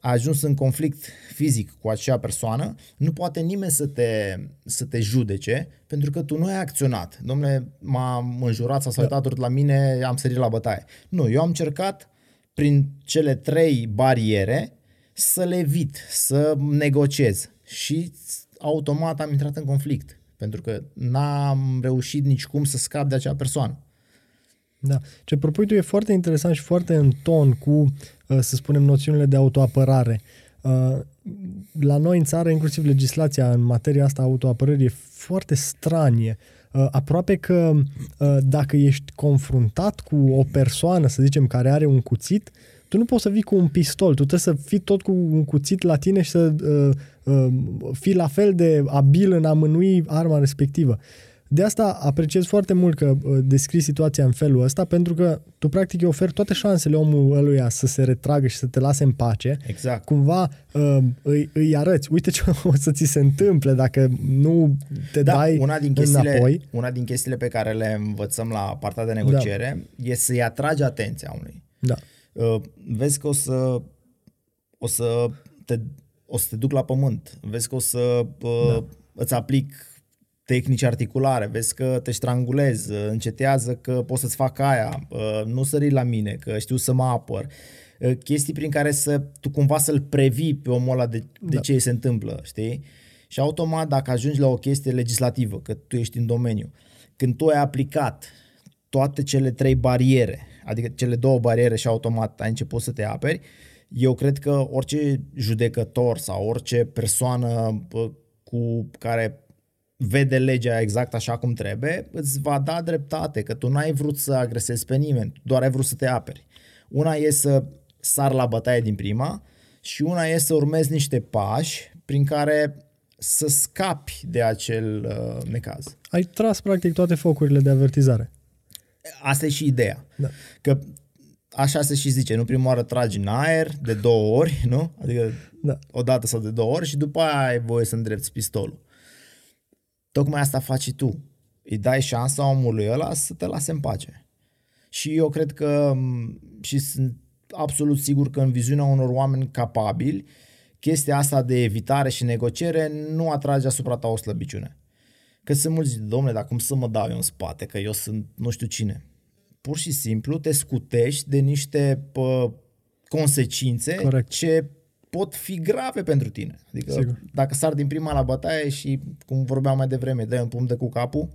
ai ajuns în conflict fizic cu acea persoană, nu poate nimeni să te, să te judece pentru că tu nu ai acționat. Domnule, m-am înjurat, s-a uitat da. la mine, am sărit la bătaie. Nu, eu am încercat prin cele trei bariere să le evit, să negociez și automat am intrat în conflict pentru că n-am reușit nici cum să scap de acea persoană. Da. Ce propui tu e foarte interesant și foarte în ton cu, uh, să spunem, noțiunile de autoapărare. Uh, la noi în țară, inclusiv legislația în materia asta autoapărării e foarte stranie. Uh, aproape că dacă ești confruntat cu o persoană, să zicem, care are un cuțit, tu nu poți să vii cu un pistol, tu trebuie să fii tot cu un cuțit la tine și să uh, uh, fii la fel de abil în a mânui arma respectivă. De asta apreciez foarte mult că uh, descrii situația în felul ăsta, pentru că tu practic îi oferi toate șansele omului ăluia să se retragă și să te lase în pace. Exact. Cumva uh, îi, îi arăți, uite ce <laughs> o să ți se întâmple dacă nu te da, dai una din chestiile, înapoi. Una din chestiile pe care le învățăm la partea de negociere da. e să-i atragi atenția unui. Da. Uh, vezi că o să, o să te o să te duc la pământ, vezi că o să uh, da. îți aplic tehnici articulare, vezi că te strangulez, încetează că pot să-ți fac aia, nu sări la mine, că știu să mă apăr. Chestii prin care să tu cumva să-l previi pe omul ăla de, de da. ce se întâmplă, știi? Și automat dacă ajungi la o chestie legislativă, că tu ești în domeniu, când tu ai aplicat toate cele trei bariere, adică cele două bariere și automat ai început să te aperi, eu cred că orice judecător sau orice persoană cu care vede legea exact așa cum trebuie, îți va da dreptate, că tu n-ai vrut să agresezi pe nimeni, doar ai vrut să te aperi. Una e să sar la bătaie din prima și una e să urmezi niște pași prin care să scapi de acel uh, necaz. Ai tras practic toate focurile de avertizare. Asta e și ideea. Da. Că așa se și zice, nu prima oară tragi în aer de două ori, nu? Adică da. o dată sau de două ori și după aia ai voie să îndrepti pistolul. Tocmai asta faci tu. Îi dai șansa omului ăla să te lase în pace. Și eu cred că și sunt absolut sigur că în viziunea unor oameni capabili, chestia asta de evitare și negociere nu atrage asupra ta o slăbiciune. Că sunt mulți, domnule, dar cum să mă dau eu în spate, că eu sunt nu știu cine. Pur și simplu te scutești de niște pă, consecințe Corect. ce pot fi grave pentru tine. Adică Sigur. dacă sar din prima la bătaie și, cum vorbeam mai devreme, dai un pumn de cu capul,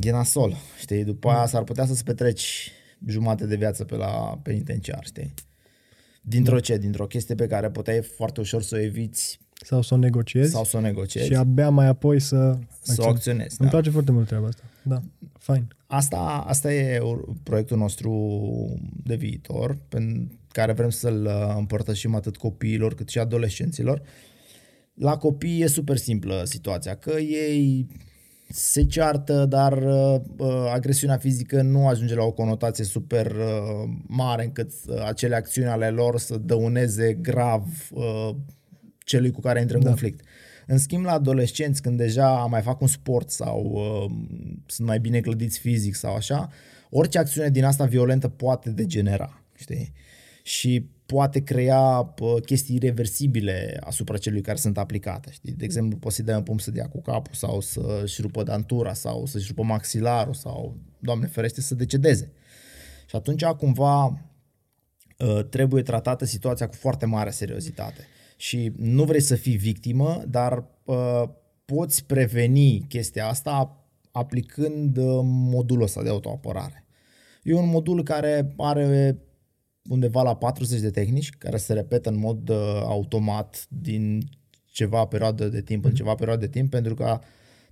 e nasol, știi? După aia s-ar putea să-ți petreci jumate de viață pe la penitenciar, știi? Dintr-o da. ce? Dintr-o chestie pe care puteai foarte ușor să o eviți sau să o negociezi. Sau să o negociezi. Și abia mai apoi să... Să o acționezi. Îmi da. place foarte mult treaba asta. Da, fain. Asta, asta e proiectul nostru de viitor, pentru care vrem să-l uh, împărtășim atât copiilor cât și adolescenților. La copii e super simplă situația, că ei se ceartă, dar uh, uh, agresiunea fizică nu ajunge la o conotație super uh, mare încât uh, acele acțiuni ale lor să dăuneze grav uh, celui cu care intră în da. conflict. În schimb, la adolescenți, când deja mai fac un sport sau uh, sunt mai bine clădiți fizic sau așa, orice acțiune din asta violentă poate degenera, știi? Și poate crea uh, chestii irreversibile asupra celui care sunt aplicate. Știi? De exemplu, poți să-i dai un pumn să dea cu capul sau să-și rupă dantura sau să-și rupă maxilarul sau, Doamne ferește, să decedeze. Și atunci, cumva, uh, trebuie tratată situația cu foarte mare seriozitate Și nu vrei să fii victimă, dar uh, poți preveni chestia asta aplicând uh, modulul ăsta de autoapărare. E un modul care are undeva la 40 de tehnici care se repetă în mod uh, automat din ceva perioadă de timp în ceva perioadă de timp pentru că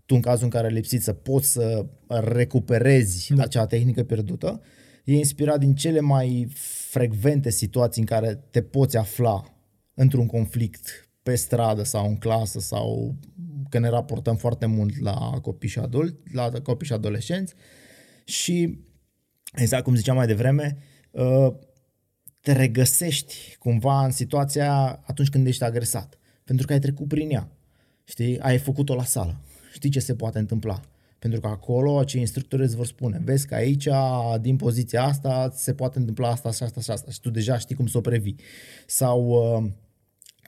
tu în cazul în care lipsit să poți să recuperezi da. acea tehnică pierdută. E inspirat din cele mai frecvente situații în care te poți afla într-un conflict pe stradă sau în clasă sau că ne raportăm foarte mult la copii și adulți, la copii și adolescenți și exact cum ziceam mai devreme, uh, te regăsești cumva în situația atunci când ești agresat, pentru că ai trecut prin ea, știi, ai făcut-o la sală, știi ce se poate întâmpla. Pentru că acolo acei instructori îți vor spune, vezi că aici, din poziția asta, se poate întâmpla asta și asta și asta și tu deja știi cum să o previi. Sau uh,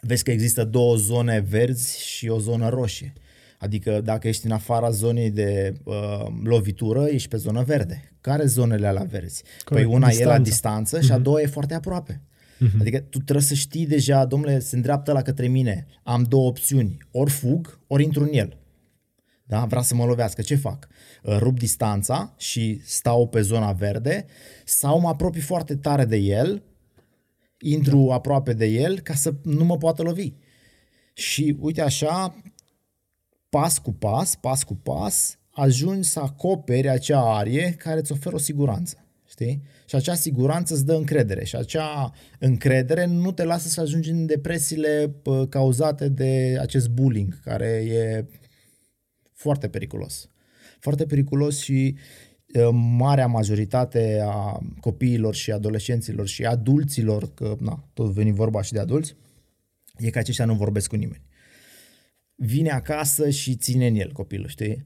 vezi că există două zone verzi și o zonă roșie. Adică dacă ești în afara zonei de uh, lovitură, ești pe zonă verde. Care zonele alea verzi? Corect. Păi una Distanța. e la distanță și a mhm. doua e foarte aproape. Uh-huh. Adică tu trebuie să știi deja, domnule, se îndreaptă la către mine, am două opțiuni, ori fug, ori intru în el. Da? Vrea să mă lovească, ce fac? Uh, rup distanța și stau pe zona verde sau mă apropii foarte tare de el, intru da. aproape de el ca să nu mă poată lovi. Și uite așa, pas cu pas, pas cu pas, ajungi să acoperi acea arie care îți oferă o siguranță. Știi? Și acea siguranță îți dă încredere și acea încredere nu te lasă să ajungi în depresiile cauzate de acest bullying, care e foarte periculos. Foarte periculos și marea majoritate a copiilor și adolescenților și adulților, că na, tot veni vorba și de adulți, e că aceștia nu vorbesc cu nimeni. Vine acasă și ține în el copilul, știi?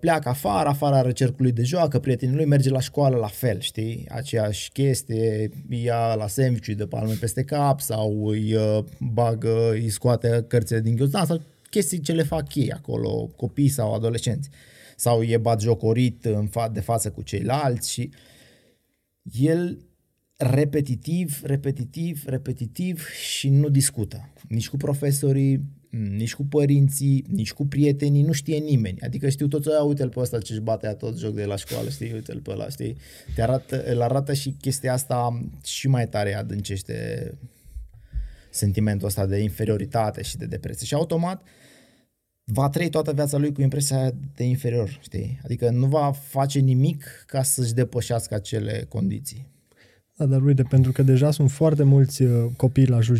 Pleacă afară, afară are cercului de joacă, prietenii lui merge la școală la fel, știi? Aceeași chestie, ia la sandwich de palme peste cap sau îi bagă, îi scoate cărțile din ghiozdan sau chestii ce le fac ei acolo, copii sau adolescenți. Sau e jocorit în fa- de față cu ceilalți și el repetitiv, repetitiv, repetitiv și nu discută. Nici cu profesorii, nici cu părinții, nici cu prietenii, nu știe nimeni. Adică știu toți aia, uite-l pe ăsta ce-și bate tot joc de la școală, știi, uite-l pe ăla, știi. Te arată, îl arată și chestia asta și mai tare adâncește sentimentul ăsta de inferioritate și de depresie. Și automat va trăi toată viața lui cu impresia de inferior, știi? Adică nu va face nimic ca să-și depășească acele condiții. Da, dar uite, pentru că deja sunt foarte mulți uh, copii la jiu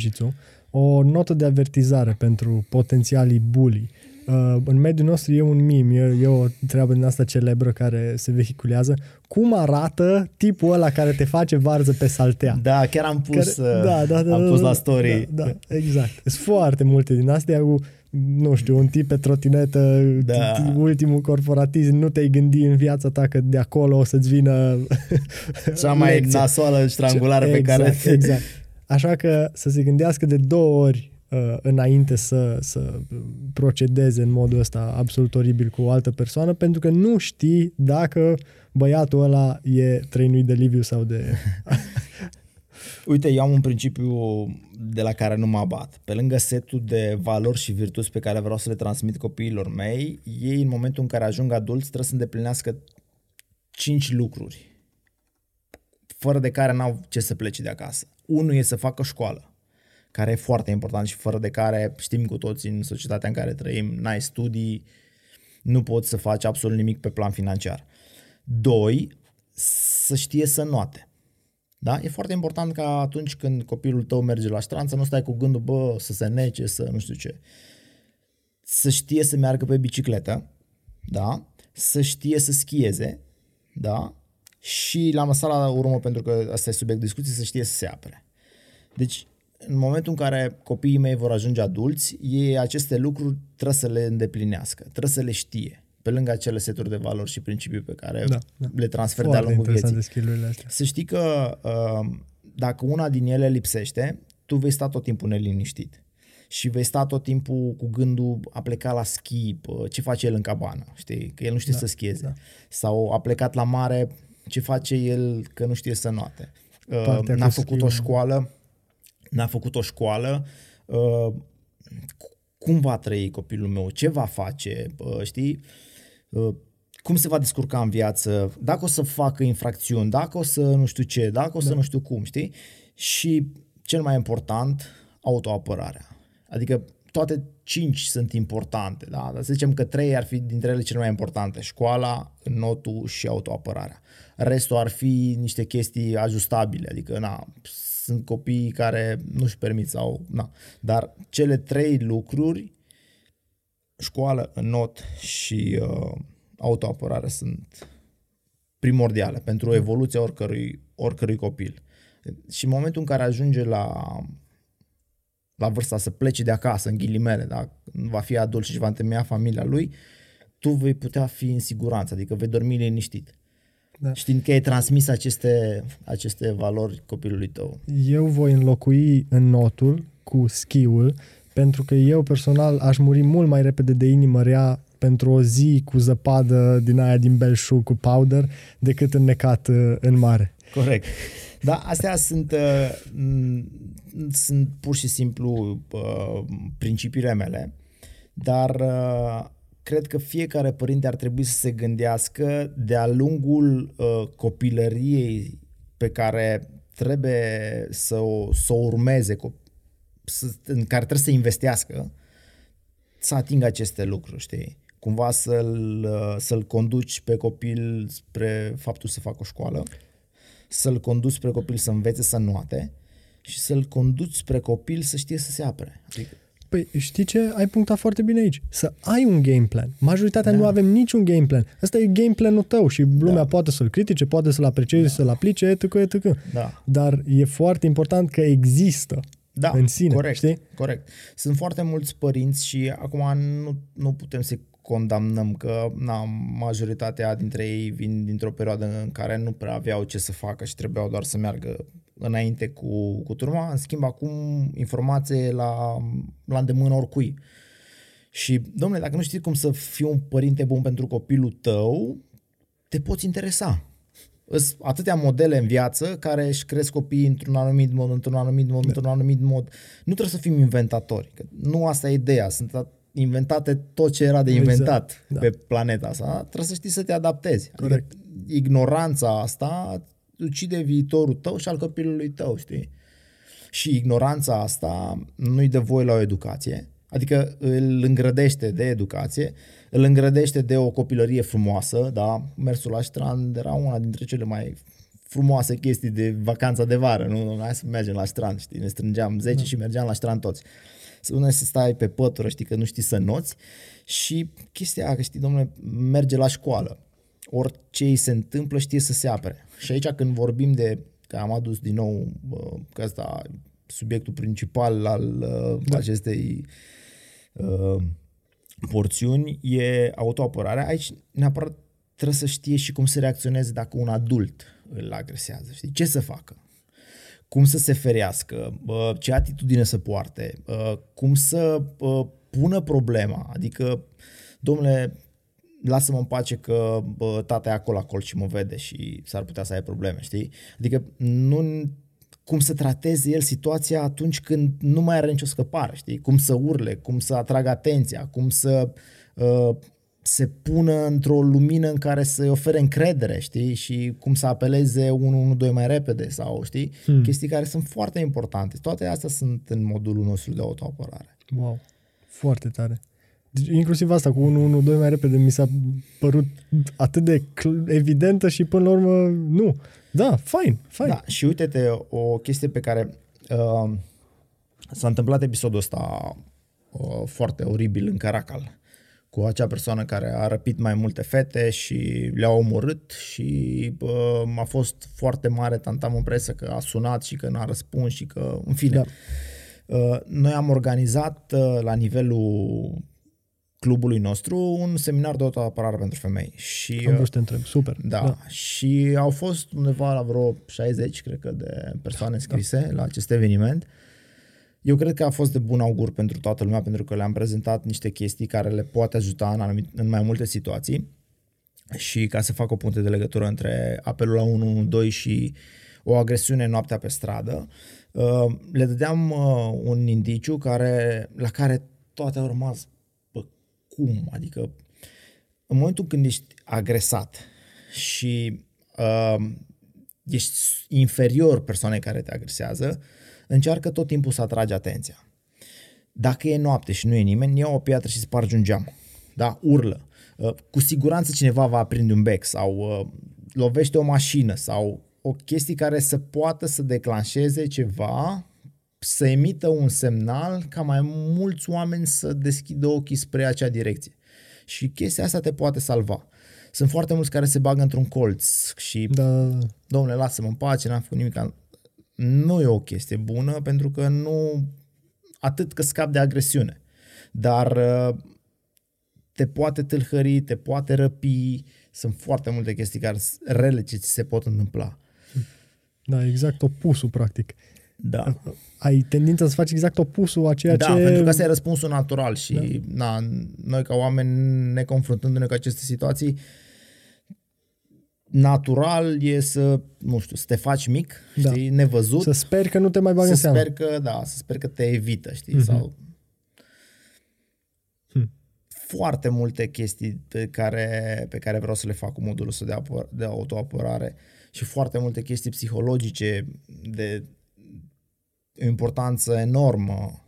o notă de avertizare pentru potențialii bully. Uh, în mediul nostru e un mim, e, e o treabă din asta celebră care se vehiculează. Cum arată tipul ăla care te face varză pe saltea? Da, chiar am pus, care, uh, da, da, da, am pus la story. Da, da, exact. Sunt foarte multe din astea cu nu știu, un tip pe trotinetă, da. ultimul corporatism, nu te-ai gândi în viața ta că de acolo o să-ți vină Cea mai lecție. nasoală strangulară exact, pe care... Exact, exact. Așa că să se gândească de două ori uh, înainte să, să procedeze în modul ăsta absolut oribil cu o altă persoană, pentru că nu știi dacă băiatul ăla e trăinuit de Liviu sau de... <laughs> Uite, eu am un principiu de la care nu mă abat. Pe lângă setul de valori și virtuți pe care vreau să le transmit copiilor mei, ei în momentul în care ajung adulți trebuie să îndeplinească cinci lucruri fără de care n-au ce să plece de acasă. Unul e să facă școală, care e foarte important și fără de care știm cu toții în societatea în care trăim, n-ai studii, nu poți să faci absolut nimic pe plan financiar. Doi, să știe să noate. Da? E foarte important ca atunci când copilul tău merge la strand să nu stai cu gândul, bă, să se nece, să nu știu ce. Să știe să meargă pe bicicletă, da? Să știe să schieze, da? Și la măsala la urmă, pentru că asta e subiect de discuție, să știe să se apere. Deci, în momentul în care copiii mei vor ajunge adulți, ei aceste lucruri trebuie să le îndeplinească, trebuie să le știe pe lângă acele seturi de valori și principii pe care da, da. le transfer de-a lungul vieții. astea. Să știi că uh, dacă una din ele lipsește, tu vei sta tot timpul neliniștit și vei sta tot timpul cu gândul a pleca la schi, ce face el în cabană, știi? Că el nu știe da, să schieze. Da. Sau a plecat la mare, ce face el că nu știe să noate. Uh, n-a făcut o școală, n-a făcut o școală, uh, cum va trăi copilul meu, ce va face, uh, știi, uh, cum se va descurca în viață, dacă o să facă infracțiuni, dacă o să nu știu ce, dacă o să da. nu știu cum, știi? Și cel mai important, autoapărarea. Adică toate cinci sunt importante, da? Dar să zicem că trei ar fi dintre ele cele mai importante. Școala, notul și autoapărarea. Restul ar fi niște chestii ajustabile, adică na, sunt copii care nu-și permit sau... Na. Dar cele trei lucruri, școală, not și uh, autoapărare sunt primordiale pentru evoluția oricărui, oricărui copil. Și în momentul în care ajunge la la vârsta să plece de acasă, în ghilimele, da? va fi adult și va întemeia familia lui, tu vei putea fi în siguranță, adică vei dormi liniștit. Da. Știind că ai transmis aceste, aceste valori copilului tău. Eu voi înlocui în notul cu skill pentru că eu personal aș muri mult mai repede de inimă rea pentru o zi cu zăpadă din aia din belșug cu powder decât înnecat uh, în mare. Corect. Da, astea sunt, uh, sunt pur și simplu uh, principiile mele, dar uh, cred că fiecare părinte ar trebui să se gândească de-a lungul uh, copilăriei pe care trebuie să o, să o urmeze, să, în care trebuie să investească, să atingă aceste lucruri, știi? Cumva să-l, uh, să-l conduci pe copil spre faptul să facă o școală, să-l conduci spre copil să învețe să nuate și să-l conduci spre copil să știe să se apere. Adică Păi știi ce? Ai punctat foarte bine aici. Să ai un game plan. Majoritatea da. nu avem niciun game plan. Asta e game planul tău și lumea da. poate să-l critique, poate să-l aprecieze, da. să-l aplice, etc., etc. Da. Dar e foarte important că există da, în sine. Corect, știi? corect. Sunt foarte mulți părinți și acum nu, nu putem să condamnăm că na, majoritatea dintre ei vin dintr-o perioadă în care nu prea aveau ce să facă și trebuiau doar să meargă înainte cu, cu turma. În schimb, acum informație la, la îndemână oricui. Și, domnule, dacă nu știți cum să fii un părinte bun pentru copilul tău, te poți interesa. Sunt atâtea modele în viață care își cresc copiii într-un anumit mod, într-un anumit mod, da. într-un anumit mod. Nu trebuie să fim inventatori. Că nu asta e ideea. Sunt inventate tot ce era de exact, inventat exact, da. pe planeta asta. Trebuie să știi să te adaptezi. Adică Corect. Adică ignoranța asta ucide viitorul tău și al copilului tău, știi? Și ignoranța asta nu-i de voie la o educație, adică îl îngrădește de educație, îl îngrădește de o copilărie frumoasă, da? Mersul la strand era una dintre cele mai frumoase chestii de vacanța de vară, nu? Hai să mergem la strand, știi? Ne strângeam 10 da. și mergeam la strand toți. Una să stai pe pătură, știi că nu știi să noți și chestia aia, că știi, domnule, merge la școală. Orice îi se întâmplă știe să se apere. Și aici când vorbim de, că am adus din nou, că asta subiectul principal al da. acestei uh, porțiuni e autoapărarea. Aici neapărat trebuie să știe și cum să reacționeze dacă un adult îl agresează. Știi? Ce să facă? cum să se ferească, ce atitudine să poarte, cum să pună problema. Adică, domnule, lasă-mă în pace că bă, tata e acolo, acolo și mă vede și s-ar putea să ai probleme, știi? Adică nu cum să trateze el situația atunci când nu mai are nicio scăpare, știi? Cum să urle, cum să atragă atenția, cum să uh, se pună într-o lumină în care să-i ofere încredere, știi? Și cum să apeleze 112 mai repede sau, știi? Hmm. Chestii care sunt foarte importante. Toate astea sunt în modulul nostru de autoapărare. Wow, foarte tare. Deci, inclusiv asta cu 112 mai repede mi s-a părut atât de evidentă și până la urmă nu. Da, fain, fain. Da, și uite-te, o chestie pe care uh, s-a întâmplat episodul ăsta uh, foarte oribil în Caracal cu acea persoană care a răpit mai multe fete și le-a omorât și uh, a fost foarte mare tantam în presă că a sunat și că n-a răspuns și că, în fine. Da. Uh, noi am organizat uh, la nivelul clubului nostru un seminar de autoapărare pentru femei. Și, am vrut să te întreb, super. Da, da, și au fost undeva la vreo 60, cred că, de persoane da. scrise da. la acest eveniment. Uh, eu cred că a fost de bun augur pentru toată lumea, pentru că le-am prezentat niște chestii care le poate ajuta în, anumit, în mai multe situații și ca să fac o punte de legătură între apelul la 112 și o agresiune noaptea pe stradă, uh, le dădeam uh, un indiciu care, la care toate au rămas, bă, cum? Adică în momentul când ești agresat și uh, ești inferior persoanei care te agresează, încearcă tot timpul să atragi atenția. Dacă e noapte și nu e nimeni, ia o piatră și spargi un geam. Da? Urlă. Uh, cu siguranță cineva va aprinde un bec sau uh, lovește o mașină sau o chestie care să poată să declanșeze ceva, să emită un semnal ca mai mulți oameni să deschidă ochii spre acea direcție. Și chestia asta te poate salva. Sunt foarte mulți care se bagă într-un colț și, Da, domnule, lasă-mă în pace, n-am făcut nimic. Nu e o chestie bună pentru că nu atât că scap de agresiune, dar uh, te poate tâlhări, te poate răpi, sunt foarte multe chestii care s- rele ce ți se pot întâmpla. da, exact opusul, practic. Da. Ai tendința să faci exact opusul a ceea Da, ce... pentru că asta e răspunsul natural și da. na, noi ca oameni ne confruntându-ne cu aceste situații, natural e să, nu știu, să te faci mic, Da. știi, nevăzut, Să speri că nu te mai bag să în seamă. sper că, da, să sper că te evită, știi, Mhm. sau Hmm. foarte multe chestii pe care, pe care vreau să le fac cu modulul ăsta de, apăr- de autoapărare și foarte multe chestii psihologice de o importanță enormă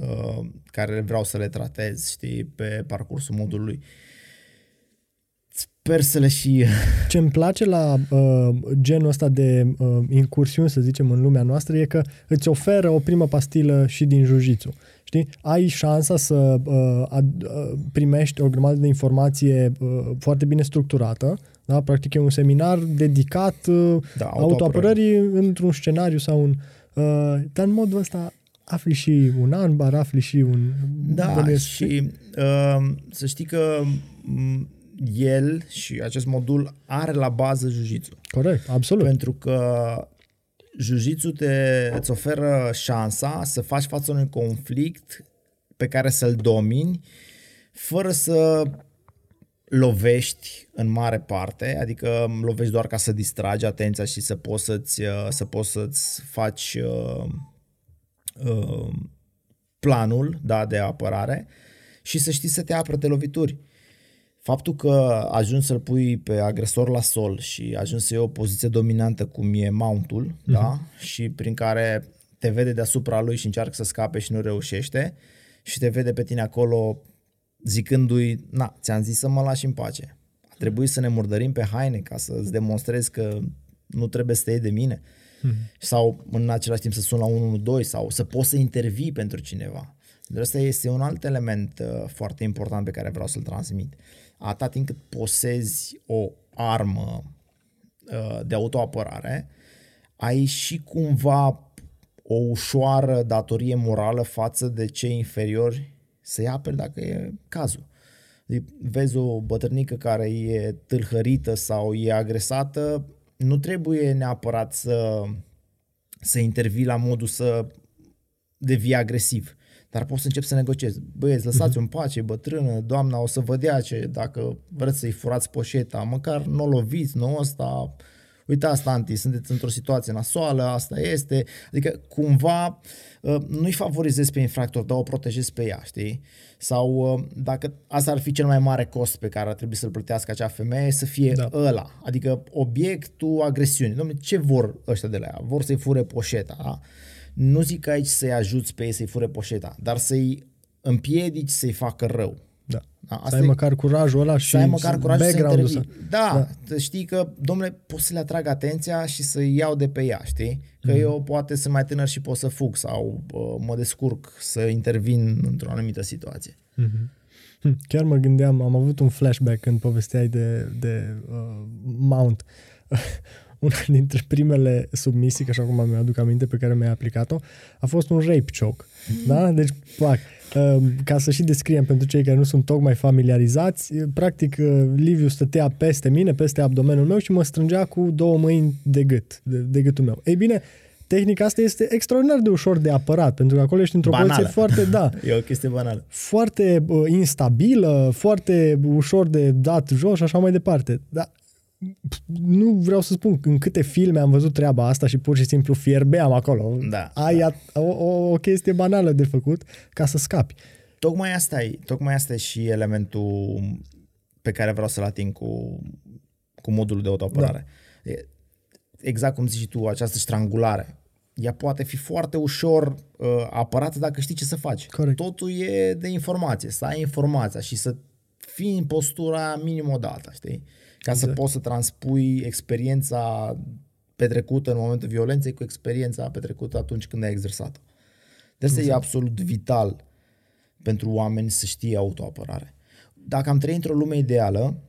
uh, care vreau să le tratez, știi, pe parcursul modului. Sper să le și... Ce îmi place la uh, genul ăsta de uh, incursiuni, să zicem, în lumea noastră, e că îți oferă o primă pastilă și din jiu Știi? Ai șansa să uh, ad, uh, primești o grămadă de informație uh, foarte bine structurată. Da? Practic e un seminar dedicat uh, Da, autoapărării într-un scenariu sau un... Uh, dar în modul ăsta afli și un an, bar afli și un... Da, bănuiesc, și uh, să știi că m, el și acest modul are la bază jiu Corect, absolut. Pentru că jiu te, îți oferă șansa să faci față unui conflict pe care să-l domini fără să lovești în mare parte, adică lovești doar ca să distragi atenția și să poți să-ți, uh, să poți să-ți faci uh, uh, planul da, de apărare și să știi să te apără de lovituri. Faptul că ajungi să-l pui pe agresor la sol și ajungi să iei o poziție dominantă cum e mountul, uh-huh. da? și prin care te vede deasupra lui și încearcă să scape și nu reușește și te vede pe tine acolo zicându-i, na, ți-am zis să mă lași în pace. A trebuit să ne murdărim pe haine ca să-ți demonstrez că nu trebuie să te iei de mine. Mm-hmm. Sau în același timp să sun la 112 sau să poți să intervii pentru cineva. Dar asta este un alt element uh, foarte important pe care vreau să-l transmit. Atâta timp cât posezi o armă uh, de autoapărare, ai și cumva o ușoară datorie morală față de cei inferiori să-i aperi dacă e cazul. Deci, vezi o bătrânică care e tâlhărită sau e agresată, nu trebuie neapărat să, să intervii la modul să devii agresiv. Dar poți să începi să negociezi. Băieți, lăsați-o în pace, bătrână, doamna o să vă dea ce, dacă vreți să-i furați poșeta, măcar nu o loviți, nu ăsta, uitați, tanti, sunteți într-o situație nasoală, asta este. Adică, cumva, nu-i favorizezi pe infractor, dar o protejezi pe ea, știi? Sau dacă asta ar fi cel mai mare cost pe care ar trebui să-l plătească acea femeie, să fie da. ăla. Adică obiectul agresiunii. Dom'le, ce vor ăștia de la ea? Vor să-i fure poșeta, da? Nu zic aici să-i ajuți pe ei să-i fure poșeta, dar să-i împiedici să-i facă rău. Da. da asta să ai e, măcar curajul ăla și să ai măcar curajul background să, să Da, da, știi că, domnule, pot să le atrag atenția și să iau de pe ea, știi? Că mm-hmm. eu poate sunt mai tânăr și pot să fug sau uh, mă descurc să intervin într-o anumită situație. Mm-hmm. Chiar mă gândeam, am avut un flashback când povesteai de, de uh, Mount. <laughs> una dintre primele submisii, așa cum mi aduc aminte, pe care mi-a aplicat-o, a fost un rape choke. Da? Deci, plac. Ca să și descriem pentru cei care nu sunt tocmai familiarizați, practic Liviu stătea peste mine, peste abdomenul meu și mă strângea cu două mâini de gât, de, de gâtul meu. Ei bine, tehnica asta este extraordinar de ușor de apărat, pentru că acolo ești într-o Banală. poziție foarte, da. <laughs> e o chestie banală. Foarte uh, instabilă, foarte ușor de dat jos și așa mai departe. Dar nu vreau să spun în câte filme am văzut treaba asta și pur și simplu fierbeam acolo. Da, Ai da. o, o, o chestie banală de făcut ca să scapi. Tocmai asta e, tocmai asta e și elementul pe care vreau să-l ating cu, cu modulul de autoapărare. Da. Exact cum zici tu, această strangulare. Ea poate fi foarte ușor uh, apărată dacă știi ce să faci. Corect. Totul e de informație, să ai informația și să fii în postura minim o dată, știi? Ca exact. să poți să transpui experiența petrecută în momentul violenței cu experiența petrecută atunci când ai exersat-o. De asta exact. e absolut vital pentru oameni să știe autoapărare. Dacă am trăit într-o lume ideală,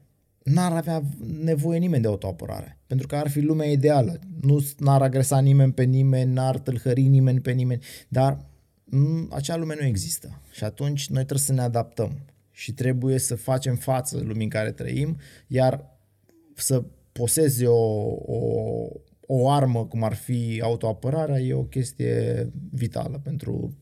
n-ar avea nevoie nimeni de autoapărare. Pentru că ar fi lumea ideală. Nu n-ar agresa nimeni pe nimeni, n-ar tâlhări nimeni pe nimeni, dar m- acea lume nu există. Și atunci noi trebuie să ne adaptăm și trebuie să facem față lumii în care trăim, iar să poseze o, o, o armă cum ar fi autoapărarea e o chestie vitală pentru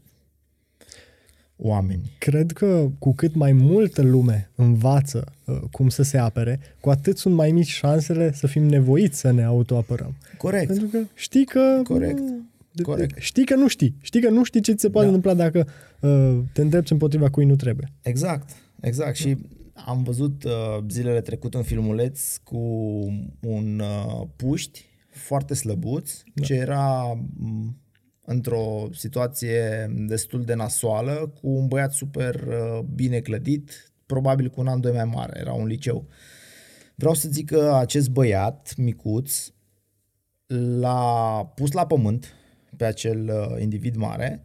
oameni. Cred că cu cât mai multă lume învață uh, cum să se apere, cu atât sunt mai mici șansele să fim nevoiți să ne autoapărăm. Corect. Pentru că știi că... Corect. de- Corect. Știi că nu știi. Știi că nu știi ce ți se poate Da. întâmpla dacă uh, te îndrepți împotriva cui nu trebuie. Exact, exact. Și am văzut uh, zilele trecute un filmuleț cu un uh, puști foarte slăbuț, da. ce era m, într-o situație destul de nasoală, cu un băiat super uh, bine clădit, probabil cu un an, doi mai mare, era un liceu. Vreau să zic că acest băiat micuț l-a pus la pământ pe acel uh, individ mare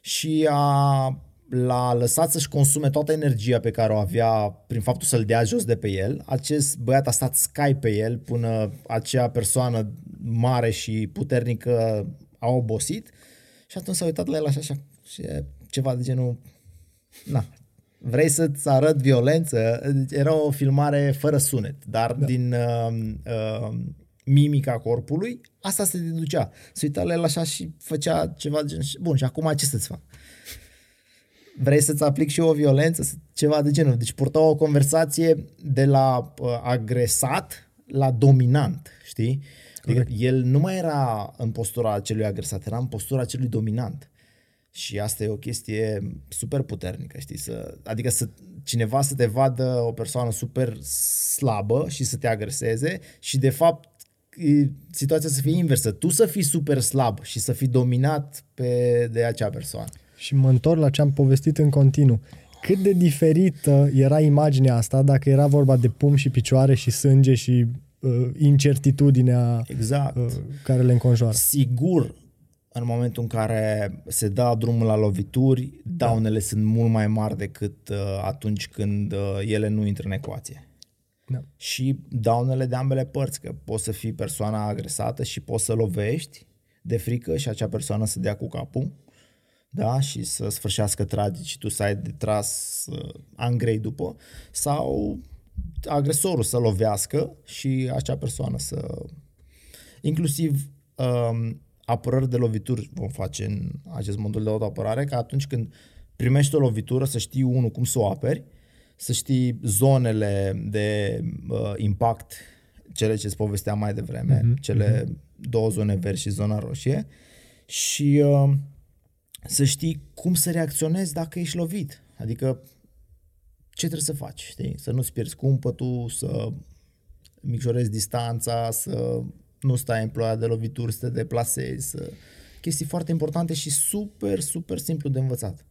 și a, l-a lăsat să-și consume toată energia pe care o avea prin faptul să-l dea jos de pe el. Acest băiat a stat scai pe el până acea persoană mare și puternică a obosit și atunci s-a uitat la el așa, așa și e ceva de genul na, vrei să-ți arăt violență? Era o filmare fără sunet, dar da. din uh, uh, mimica corpului, asta se deducea. Se uita la el așa și făcea ceva de genul, bun, și acum ce să-ți fac? Vrei să-ți aplic și eu o violență? Ceva de genul. Deci purta o conversație de la uh, agresat la dominant, știi? Adică el nu mai era în postura celui agresat, era în postura celui dominant. Și asta e o chestie super puternică, știi? Să, adică să, cineva să te vadă o persoană super slabă și să te agreseze și de fapt e- situația să fie inversă. Tu să fii super slab și să fii dominat pe, de acea persoană. Și mă întorc la ce am povestit în continuu. Cât de diferită era imaginea asta dacă era vorba de pum și picioare și sânge și uh, incertitudinea Exact. uh, care le înconjoară. Sigur, în momentul în care se dă drumul la lovituri, daunele sunt mult mai mari decât uh, atunci când uh, ele nu intră în ecuație. Da. Și daunele de ambele părți, că poți să fii persoana agresată și poți să lovești de frică și acea persoană să dea cu capul, da, și să sfârșească tragic și tu să ai de tras uh, ani grei după, sau agresorul să lovească și acea persoană să... Inclusiv um, apărări de lovituri vom face în acest modul de autoapărare, că atunci când primești o lovitură să știi, unul, cum să o aperi, să știi zonele de uh, impact, cele ce îți povesteam mai devreme, Mhm, mm-hmm. cele două zone verzi și zona roșie, și uh, să știi cum să reacționezi dacă ești lovit. Adică ce trebuie să faci, știi? Să nu-ți pierzi cumpătul, să micșorezi distanța, să nu stai în ploaia de lovituri, să te deplasezi, să... chestii foarte importante și super, super simplu de învățat.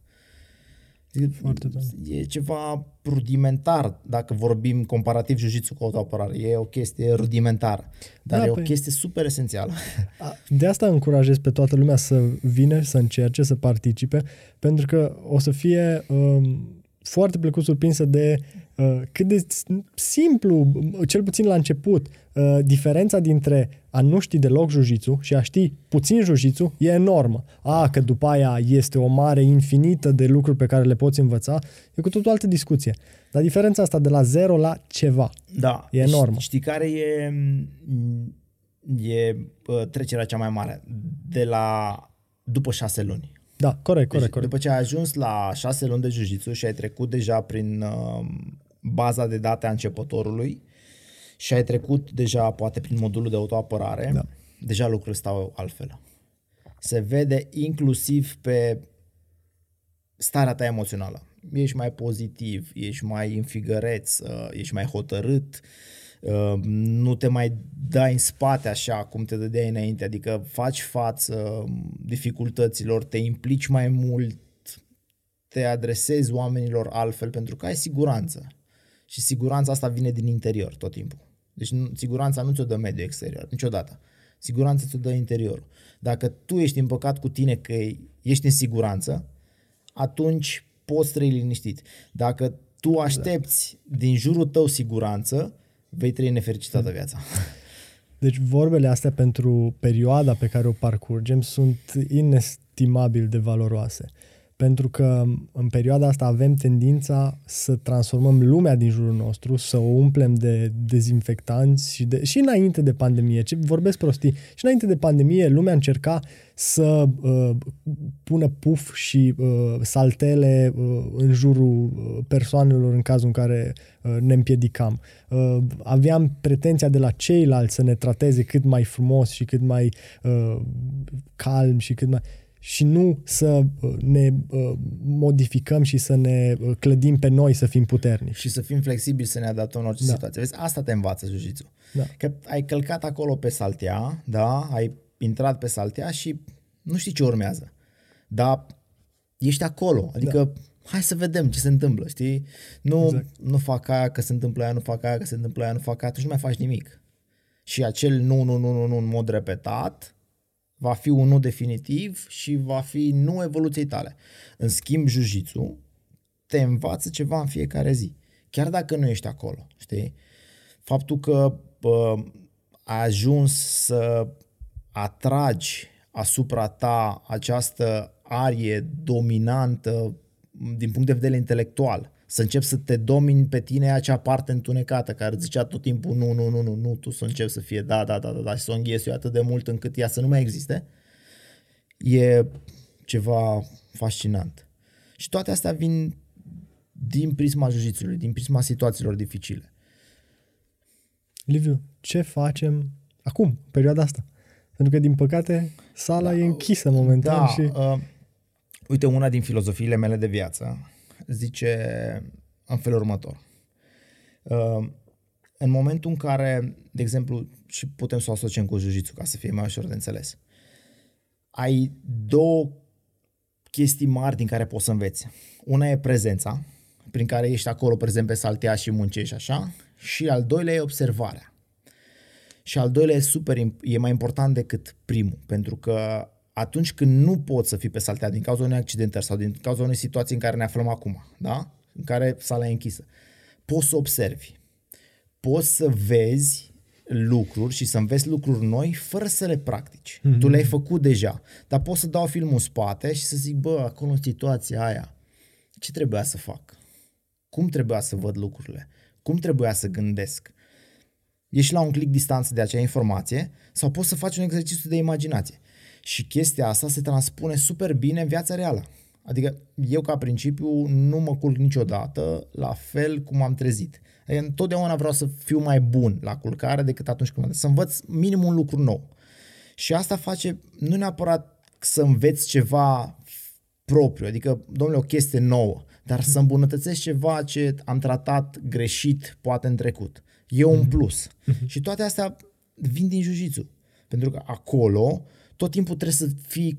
Adică Foarte tare. E ceva rudimentar dacă vorbim comparativ jiu-jitsu cu autoapărare. E o chestie rudimentară, dar Da, e o păi- chestie super esențială. A- De asta încurajez pe toată lumea să vină, să încerce, să participe, pentru că o să fie um, foarte plăcut surprinsă de uh, cât de s- simplu, cel puțin la început, uh, diferența dintre a nu ști deloc jiu și a ști puțin jiu e enormă. A, că după aia este o mare infinită de lucruri pe care le poți învăța, e cu totul altă discuție. Dar diferența asta de la zero la ceva. Da. E enormă. Știi care e, m, e bă, trecerea cea mai mare? De la după șase luni. Da, corect, Deci, corect, corect. După ce ai ajuns la șase luni de jiu și ai trecut deja prin uh, baza de date a începătorului și ai trecut deja poate prin modulul de autoapărare, Da. deja lucrurile stau altfel. Se vede inclusiv pe starea ta emoțională. Ești mai pozitiv, ești mai înfigăreț, uh, ești mai hotărât, uh, nu te mai dai în spate așa cum te dădeai înainte, adică faci față dificultăților, te implici mai mult, te adresezi oamenilor altfel pentru că ai siguranță. Și siguranța asta vine din interior tot timpul. Deci nu, siguranța nu ți-o dă mediul exterior, niciodată. Siguranța ți-o dă interiorul. Dacă tu ești împăcat cu tine că ești în siguranță, atunci poți trăi liniștit. Dacă tu aștepți din jurul tău siguranță, vei trăi nefericitată viața. <laughs> Deci vorbele astea pentru perioada pe care o parcurgem sunt inestimabil de valoroase. Pentru că în perioada asta avem tendința să transformăm lumea din jurul nostru, să o umplem de dezinfectanți și, de, și înainte de pandemie, ce vorbesc prostii, și înainte de pandemie lumea încerca să uh, pună puf și uh, saltele uh, în jurul uh, persoanelor în cazul în care uh, ne împiedicam. Uh, aveam pretenția de la ceilalți să ne trateze cât mai frumos și cât mai uh, calm și cât mai și nu să uh, ne uh, modificăm și să ne uh, clădim pe noi să fim puternici. Și să fim flexibili să ne adaptăm în orice Da. situație. Vezi, asta te învață jiu Da. Că ai călcat acolo pe saltea, da, ai intrat pe saltea și nu știi ce urmează. Dar ești acolo, adică da. hai să vedem ce se întâmplă, știi? Nu, Exact. exact. nu fac aia că se întâmplă aia, nu fac aia că se întâmplă aia, nu fac aia, atunci nu mai faci nimic. Și acel nu, nu, nu, nu, nu în mod repetat va fi un nu definitiv și va fi nu evoluției tale. În schimb, jiu te învață ceva în fiecare zi. Chiar dacă nu ești acolo, știi? Faptul că bă, ai ajuns să atragi asupra ta această arie dominantă din punct de vedere intelectual, să începi să te domini pe tine acea parte întunecată care îți zicea tot timpul nu, nu, nu, nu, nu, tu să începi să fie da, da, da, da, da și să o înghesui atât de mult încât ea să nu mai existe, e ceva fascinant. Și toate astea vin din prisma jiu din prisma situațiilor dificile. Liviu, ce facem acum, în perioada asta? Pentru că, din păcate, sala da, e închisă momentan Da, și... uh, uite, una din filozofiile mele de viață zice în felul următor. Uh, în momentul în care, de exemplu, și putem să o asociem cu jiu ca să fie mai ușor de înțeles, ai două chestii mari din care poți să înveți. Una e prezența, prin care ești acolo prezent pe saltea și muncești așa, și al doilea e observarea. Și al doilea e super, imp- e mai important decât primul, pentru că atunci când nu poți să fii pe saltea din cauza unui accident sau din cauza unei situații în care ne aflăm acum, da? în care sala e închisă, poți să observi, poți să vezi lucruri și să înveți lucruri noi fără să le practici. Mm-hmm. Tu le-ai făcut deja, dar poți să dau filmul în spate și să zic, bă, acolo în situația aia, ce trebuia să fac? Cum trebuia să văd lucrurile? Cum trebuia să gândesc? Ești la un click distanță de acea informație sau poți să faci un exercițiu de imaginație. Și chestia asta se transpune super bine în viața reală. Adică eu ca principiu nu mă culc niciodată la fel cum am trezit. Adică întotdeauna vreau să fiu mai bun la culcare decât atunci când mă Să învăț minim un lucru nou. Și asta face nu neapărat să înveți ceva propriu, adică, domnule, o chestie nouă, dar să îmbunătățești ceva ce am tratat greșit poate în trecut. E un plus. <laughs> Și toate astea vin din jiu Pentru că acolo tot timpul trebuie să fii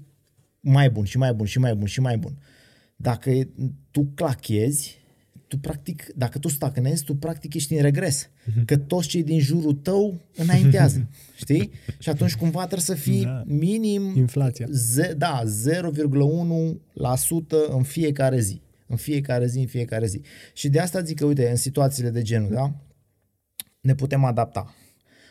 mai bun și mai bun și mai bun și mai bun. Dacă tu clachezi, tu practic, dacă tu stagnezi, tu practic ești în regres. Că toți cei din jurul tău înaintează. <laughs> Știi? Și atunci cumva trebuie să fii Da. minim Inflația. Ze- da, 0,1% în fiecare zi. În fiecare zi, în fiecare zi. Și de asta zic că, uite, în situațiile de genul, da, ne putem adapta.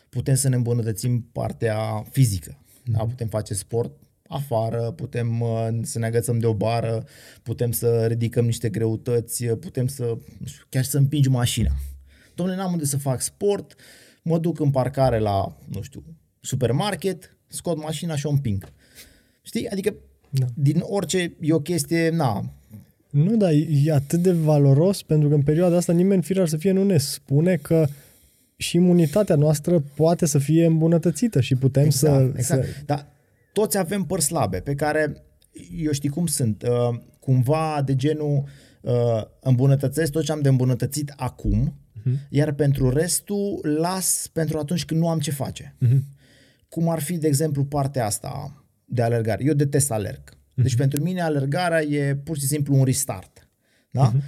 Putem să ne îmbunătățim partea fizică. Da? Putem face sport afară, putem uh, să ne agățăm de o bară, putem să ridicăm niște greutăți, uh, putem să, nu știu, chiar să împingi mașina. Domnule, n-am unde să fac sport, mă duc în parcare la, nu știu, supermarket, scot mașina și o împing. Știi? Adică Da. din orice e o chestie, na, Nu, dar e atât de valoros pentru că în perioada asta nimeni firar să fie nu ne spune că și imunitatea noastră poate să fie îmbunătățită și putem exact, să... Exact, să... dar toți avem părți slabe pe care, eu știi cum sunt, uh, cumva de genul uh, îmbunătățesc tot ce am de îmbunătățit acum, uh-huh. iar pentru restul las pentru atunci când nu am ce face. Uh-huh. Cum ar fi, de exemplu, partea asta de alergare. Eu detest alerg. Uh-huh. Deci pentru mine alergarea e pur și simplu un restart. Da? Uh-huh.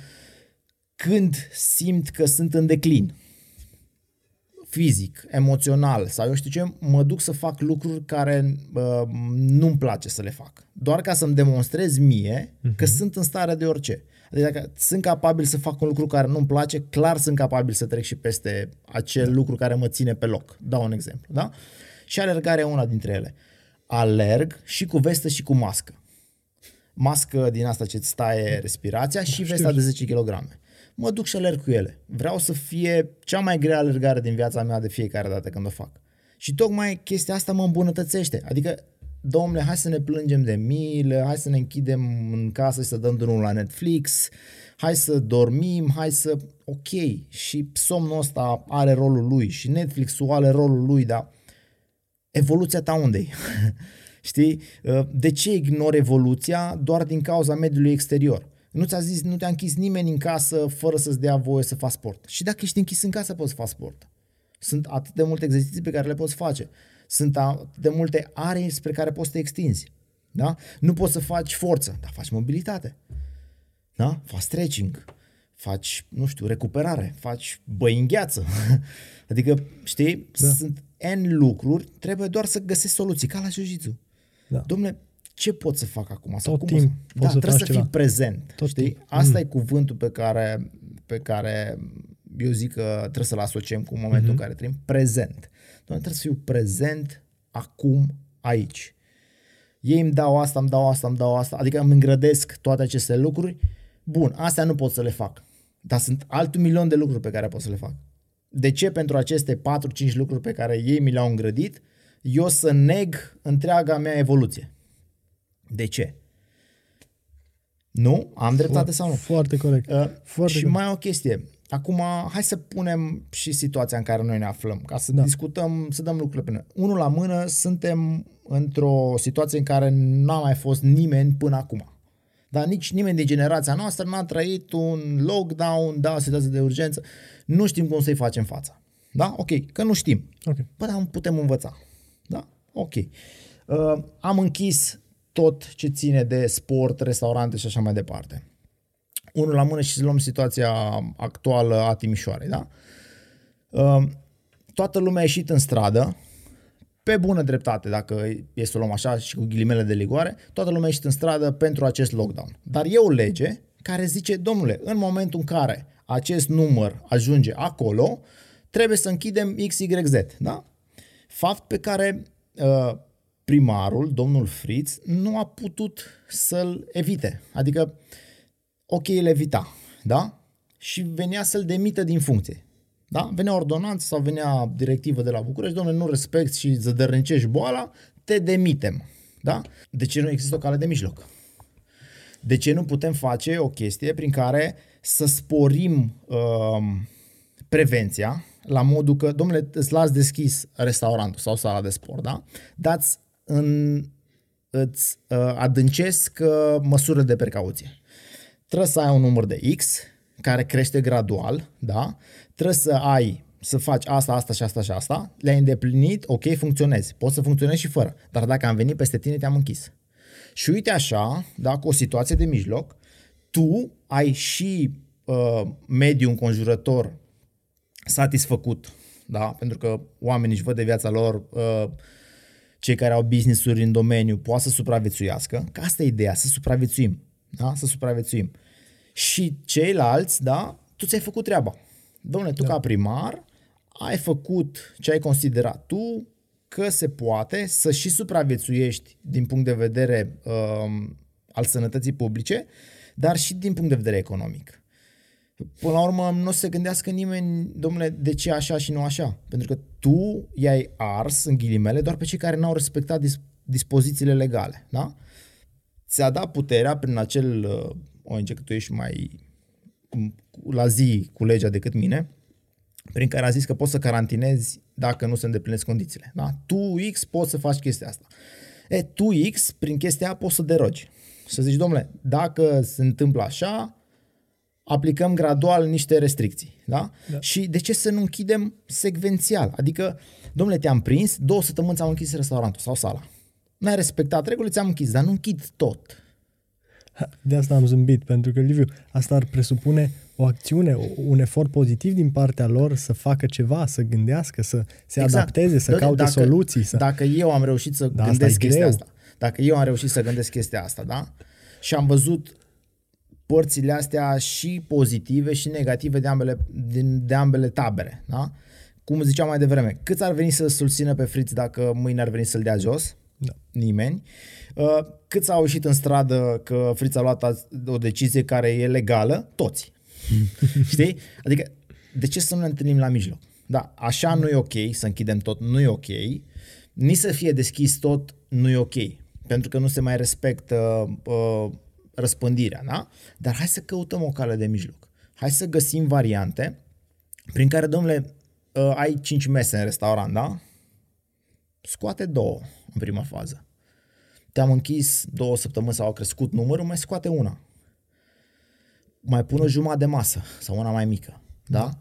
Când simt că sunt în declin, fizic, emoțional sau eu știu ce, mă duc să fac lucruri care uh, nu-mi place să le fac. Doar ca să-mi demonstrez mie uh-huh. că sunt în stare de orice. Adică dacă sunt capabil să fac un lucru care nu-mi place, clar sunt capabil să trec și peste acel da. lucru care mă ține pe loc. Dau un exemplu, da? Și alergarea e una dintre ele. Alerg și cu vestă și cu mască. Mască din asta ce îți taie respirația da, și vesta știu. de 10 kg mă duc și alerg cu ele. Vreau să fie cea mai grea alergare din viața mea de fiecare dată când o fac. Și tocmai chestia asta mă îmbunătățește. Adică, domnule, hai să ne plângem de milă, hai să ne închidem în casă și să dăm drumul la Netflix, hai să dormim, hai să... Ok, și somnul ăsta are rolul lui și Netflix-ul are rolul lui, dar evoluția ta unde <laughs> Știi? De ce ignori evoluția doar din cauza mediului exterior? Nu ți-a zis, nu te-a închis nimeni în casă fără să-ți dea voie să faci sport. Și dacă ești închis în casă, poți să faci sport. Sunt atât de multe exerciții pe care le poți face. Sunt atât de multe aree spre care poți să te extinzi. Da? Nu poți să faci forță, dar faci mobilitate. Da? Faci stretching, faci, nu știu, recuperare, faci băi în gheață. <laughs> adică, știi, da. sunt N lucruri, trebuie doar să găsești soluții, ca la jiu Da. Domnule, ce pot să fac acum? Sau Tot cum timp să... Da, să trebuie să ceva. fii prezent. Tot știi? timp. Asta Mm. e cuvântul pe care, pe care eu zic că trebuie să-l asociem cu momentul Mhm. în care trăim. Prezent. Doamne, trebuie să fiu prezent acum, aici. Ei îmi dau asta, îmi dau asta, îmi dau asta, adică îmi îngrădesc toate aceste lucruri. Bun, astea nu pot să le fac. Dar sunt altul milion de lucruri pe care pot să le fac. De ce pentru aceste 4-5 lucruri pe care ei mi le-au îngrădit, eu să neg întreaga mea evoluție? De ce? Nu? Am dreptate sau nu? Foarte corect. Uh, Foarte și corect. mai o chestie. Acum, hai să punem și situația în care noi ne aflăm, ca să Da. discutăm, să dăm lucrurile pe noi. Unul la mână, suntem într-o situație în care n-a mai fost nimeni până acum. Dar nici nimeni din generația noastră n-a trăit un lockdown, da, o situație de urgență. Nu știm cum să-i facem fața. Da? Ok, că nu știm. Ok. Păi, dar putem învăța. Da? Ok. Uh, am închis tot ce ține de sport, restaurante și așa mai departe. Unul la mână și să luăm situația actuală a Timișoarei, da? Uh, toată lumea a ieșit în stradă, pe bună dreptate, dacă e să o luăm așa și cu ghilimele de ligoare, toată lumea a ieșit în stradă pentru acest lockdown. Dar e o lege care zice, domnule, în momentul în care acest număr ajunge acolo, trebuie să închidem XYZ, da? Fapt pe care uh, primarul, domnul Fritz, nu a putut să-l evite. Adică, ok, îl evita, da? Și venea să-l demită din funcție. Da? Venea ordonanță sau venea directivă de la București, domnule, nu respecti și zădărnicești boala, te demitem. Da? De ce nu există o cale de mijloc? De ce nu putem face o chestie prin care să sporim uh, prevenția la modul că, domnule, îți las deschis restaurantul sau sala de sport, da? Dați în, îți uh, adâncesc uh, măsurile de precauție. Trebuie să ai un număr de X care crește gradual, da? Trebuie să ai să faci asta, asta și asta și asta, le-ai îndeplinit, ok, funcționezi. Poți să funcționezi și fără. Dar dacă am venit peste tine, te-am închis. Și uite așa, da, cu o situație de mijloc, tu ai și uh, mediul înconjurător satisfăcut, da? pentru că oamenii își văd de viața lor, uh, cei care au business-uri în domeniu poate să supraviețuiască, că asta e ideea, să supraviețuim, da? să supraviețuim. Și ceilalți, da, tu ți-ai făcut treaba. Domnule, tu da. ca primar ai făcut ce ai considerat tu că se poate să și supraviețuiești din punct de vedere um, al sănătății publice, dar și din punct de vedere economic. Până la urmă, nu o să se gândească nimeni, domnule, de ce așa și nu așa. Pentru că tu i-ai ars, în ghilimele, doar pe cei care n-au respectat dis- dispozițiile legale. Da? Ți-a dat puterea prin acel uh, ONG, că tu ești mai la zi cu legea decât mine, prin care a zis că poți să carantinezi dacă nu se îndeplinesc condițiile. Da? Tu, X, poți să faci chestia asta. E, tu, X, prin chestia aia poți să derogi. Să zici, domnule, dacă se întâmplă așa, aplicăm gradual niște restricții. Da? da? Și de ce să nu închidem secvențial? Adică, domnule, te-am prins, două săptămâni am închis restaurantul sau sala. N-ai respectat regulile, ți-am închis, dar nu închid tot. De asta am zâmbit, pentru că, Liviu, asta ar presupune o acțiune, un efort pozitiv din partea lor să facă ceva, să gândească, să se exact. adapteze, să caute dacă, soluții. Să... Dacă eu am reușit să da, gândesc chestia greu. asta, dacă eu am reușit să gândesc chestia asta, da? Și am văzut părțile astea și pozitive și negative de ambele, din, de ambele tabere, da? Cum ziceam mai devreme, câți ar veni să susțină pe Fritz dacă mâine ar veni să-l dea jos? Da. Nimeni. Uh, câți au ieșit în stradă că Fritz a luat o decizie care e legală? Toți. <laughs> Știi? Adică, de ce să nu ne întâlnim la mijloc? Da, așa nu e ok, să închidem tot, nu e ok. Nici să fie deschis tot, nu e ok. Pentru că nu se mai respectă uh, răspândirea, da? Dar hai să căutăm o cale de mijloc. Hai să găsim variante prin care, domnule, uh, ai 5 mese în restaurant, da? Scoate două în prima fază. Te-am închis două săptămâni sau a crescut numărul, mai scoate una mai pun o jumătate de masă sau una mai mică, da? da?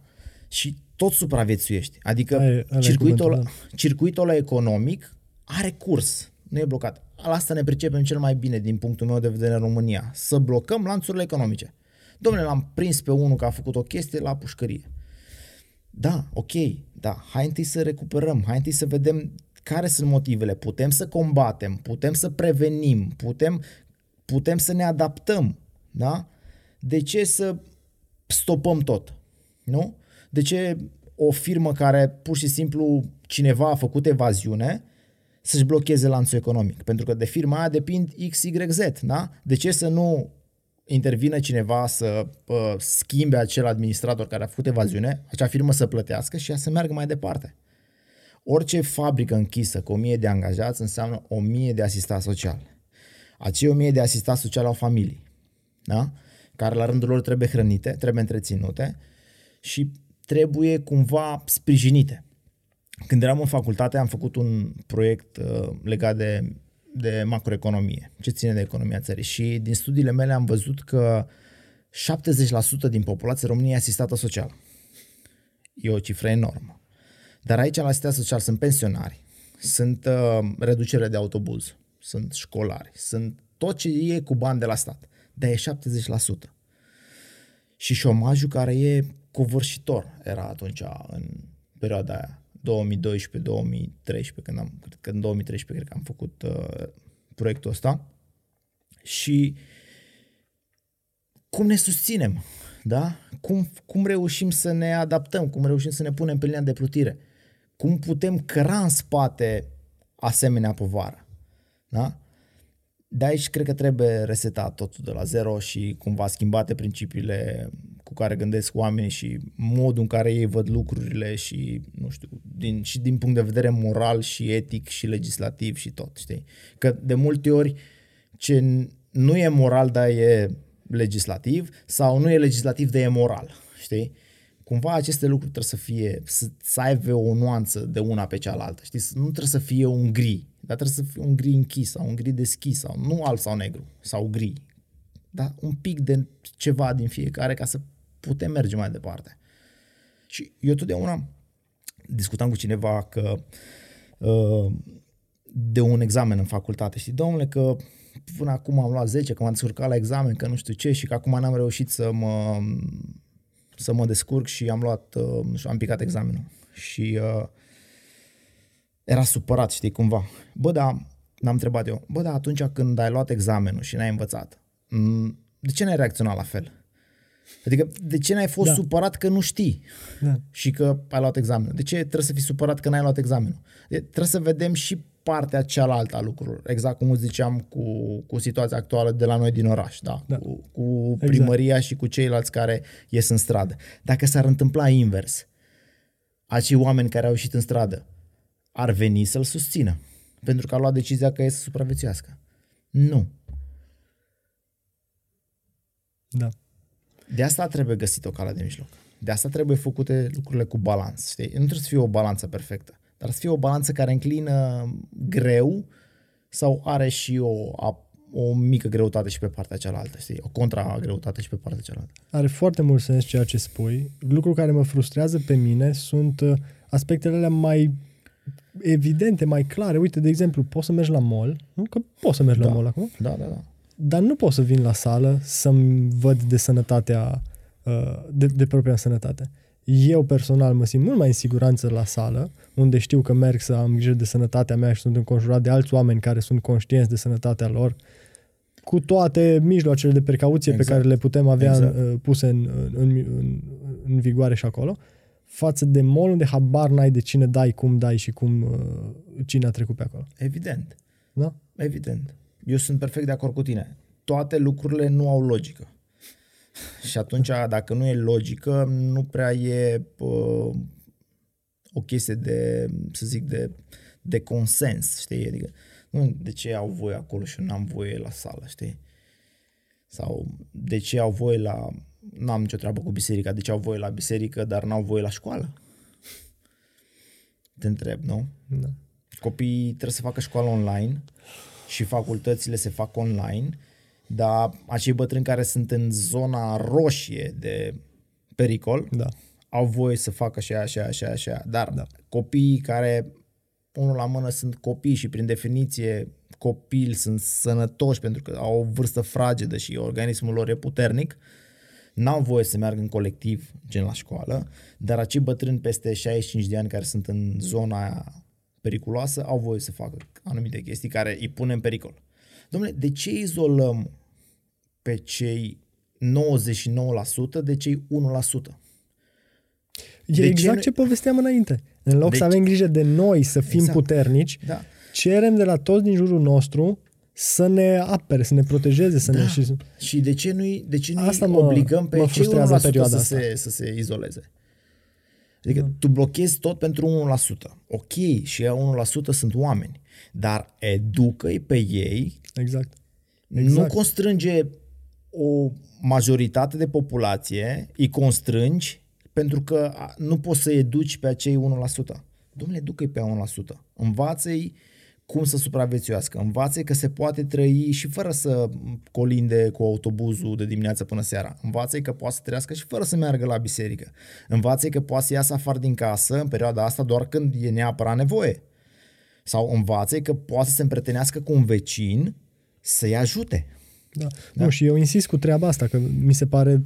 Și tot supraviețuiești. Adică ai, ai circuitul, ăla, da. circuitul ăla economic are curs, nu e blocat. La asta ne pricepem cel mai bine din punctul meu de vedere în România. Să blocăm lanțurile economice. Domnule, l-am prins pe unul că a făcut o chestie la pușcărie. Da, ok, da, hai întâi să recuperăm, hai întâi să vedem care sunt motivele, putem să combatem, putem să prevenim, putem, putem să ne adaptăm, da? de ce să stopăm tot? Nu? De ce o firmă care pur și simplu cineva a făcut evaziune să-și blocheze lanțul economic? Pentru că de firma aia depind XYZ, da? De ce să nu intervină cineva să uh, schimbe acel administrator care a făcut evaziune, acea firmă să plătească și ea să meargă mai departe? Orice fabrică închisă cu 1000 de angajați înseamnă 1000 de asistați sociali. Acei 1000 de asistați sociali au familii. Da? care la rândul lor trebuie hrănite, trebuie întreținute și trebuie cumva sprijinite. Când eram în facultate am făcut un proiect uh, legat de, de macroeconomie, ce ține de economia țării și din studiile mele am văzut că 70% din populația României e asistată social. E o cifră enormă. Dar aici la asistată social sunt pensionari, sunt uh, reducere de autobuz, sunt școlari, sunt tot ce e cu bani de la stat dar e 70%. Și șomajul care e covârșitor era atunci în perioada aia, 2012-2013, când am, cred că în 2013 cred că am făcut uh, proiectul ăsta. Și cum ne susținem, da? Cum, cum reușim să ne adaptăm, cum reușim să ne punem pe linia de plutire, cum putem căra în spate asemenea povară, da? De aici cred că trebuie resetat totul de la zero și cumva schimbate principiile cu care gândesc oamenii și modul în care ei văd lucrurile și, nu știu, din, și din punct de vedere moral și etic și legislativ și tot, știi? Că de multe ori ce nu e moral, dar e legislativ sau nu e legislativ, dar e moral, știi? Cumva aceste lucruri trebuie să fie, să, să aibă o nuanță de una pe cealaltă, știi? Nu trebuie să fie un gri, dar trebuie să fie un gri închis sau un gri deschis sau nu alb sau negru sau gri. Dar un pic de ceva din fiecare ca să putem merge mai departe. Și eu totdeauna discutam cu cineva că uh, de un examen în facultate. și domnule, că până acum am luat 10, că m-am descurcat la examen, că nu știu ce și că acum n-am reușit să mă, să mă descurc și am luat, uh, nu știu, am picat examenul. Și uh, era supărat, știi, cumva. Bă, da, l-am întrebat eu, bă, da, atunci când ai luat examenul și n-ai învățat, de ce n-ai reacționat la fel? Adică, de ce n-ai fost da. supărat că nu știi da. și că ai luat examenul? De ce trebuie să fii supărat că n-ai luat examenul? De, trebuie să vedem și partea cealaltă a lucrurilor. Exact cum ziceam cu, cu situația actuală de la noi din oraș, da? da. Cu, cu exact. primăria exact. și cu ceilalți care ies în stradă. Dacă s-ar întâmpla invers, acei oameni care au ieșit în stradă ar veni să-l susțină. Pentru că a luat decizia că e să supraviețuiască. Nu. Da. De asta trebuie găsit o cale de mijloc. De asta trebuie făcute lucrurile cu balans, știi? Nu trebuie să fie o balanță perfectă, dar să fie o balanță care înclină greu sau are și o, a, o mică greutate și pe partea cealaltă, știi? O contra-greutate și pe partea cealaltă. Are foarte mult sens ceea ce spui. Lucru care mă frustrează pe mine sunt uh, aspectele alea mai evidente, mai clare. Uite, de exemplu, poți să mergi la mall, nu? Că poți să mergi Da. la mall acum, Da, da, da. Dar nu pot să vin la sală să-mi văd de sănătatea, uh, de, de propria sănătate. Eu personal mă simt mult mai în siguranță la sală, unde știu că merg să am grijă de sănătatea mea și sunt înconjurat de alți oameni care sunt conștienți de sănătatea lor, cu toate mijloacele de precauție Exact. pe care le putem avea Exact. în, uh, puse în, în, în, în vigoare și acolo, față de mall unde habar n-ai de cine dai, cum dai și cum uh, cine a trecut pe acolo. Evident. Da? Evident. Eu sunt perfect de acord cu tine. Toate lucrurile nu au logică. Și atunci, dacă nu e logică, nu prea e pă, o chestie de, să zic, de, de consens, știi? Adică, nu, de ce au voie acolo și eu n-am voie la sală, știi? Sau de ce au voie la... N-am nicio treabă cu biserica, de ce au voie la biserică, dar n-au voie la școală? Te întreb, nu? Da. Copiii trebuie să facă școală online și facultățile se fac online, dar acei bătrâni care sunt în zona roșie de pericol Da. au voie să facă așa, așa, așa, așa. Dar da. copiii care, unul la mână, sunt copii și prin definiție copii sunt sănătoși pentru că au o vârstă fragedă și organismul lor e puternic, n-au voie să meargă în colectiv, gen la școală, dar acei bătrâni peste 65 de ani care sunt în zona aia periculoasă au voie să facă anumite chestii care îi pun în pericol. Domnule, de ce izolăm pe cei 99% de cei 1%? E De ce exact nu- ce povesteam înainte. În loc Deci- să avem grijă de noi, să fim Exact. puternici, Da. cerem de la toți din jurul nostru să ne apere, să ne protejeze, să Da. ne... Și... Și de ce nu de ce nu Asta mă- obligăm pe mă cei 1% frustrează în să perioada se, să se izoleze? Adică da. tu blochezi tot pentru 1%. Ok, și ea 1% sunt oameni, dar educă-i pe ei, Exact. exact. nu constrânge o majoritate de populație, îi constrângi pentru că a, nu poți să educi pe acei 1%. Domnule, educă-i pe 1%. Învață-i cum să supraviețuiască. învață că se poate trăi și fără să colinde cu autobuzul de dimineață până seara. învață că poate să trăiască și fără să meargă la biserică. învață că poate să iasă afară din casă în perioada asta doar când e neapărat nevoie. Sau învață că poate să se împrietenească cu un vecin să-i ajute. Da. da. Nu, și eu insist cu treaba asta, că mi se pare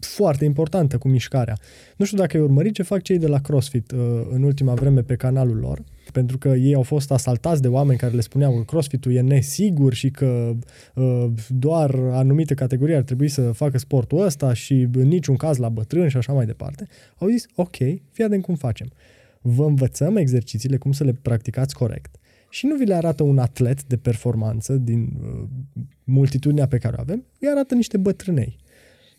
foarte importantă cu mișcarea. Nu știu dacă ai urmărit ce fac cei de la CrossFit uh, în ultima vreme pe canalul lor, pentru că ei au fost asaltați de oameni care le spuneau că CrossFit-ul e nesigur și că uh, doar anumite categorii ar trebui să facă sportul ăsta și în niciun caz la bătrâni și așa mai departe. Au zis, ok, fii atent cum facem. Vă învățăm exercițiile, cum să le practicați corect și nu vi le arată un atlet de performanță din uh, multitudinea pe care o avem, îi arată niște bătrânei.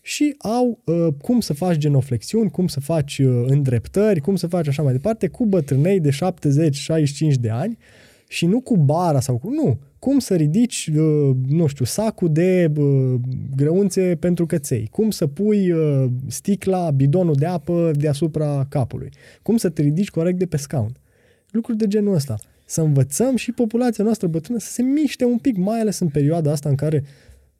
Și au uh, cum să faci genoflexiuni, cum să faci uh, îndreptări, cum să faci așa mai departe, cu bătrânei de 70-65 de ani și nu cu bara sau cu... Nu, cum să ridici, uh, nu știu, sacul de uh, grăunțe pentru căței, cum să pui uh, sticla, bidonul de apă deasupra capului, cum să te ridici corect de pe scaun. Lucruri de genul ăsta să învățăm și populația noastră bătrână să se miște un pic, mai ales în perioada asta în care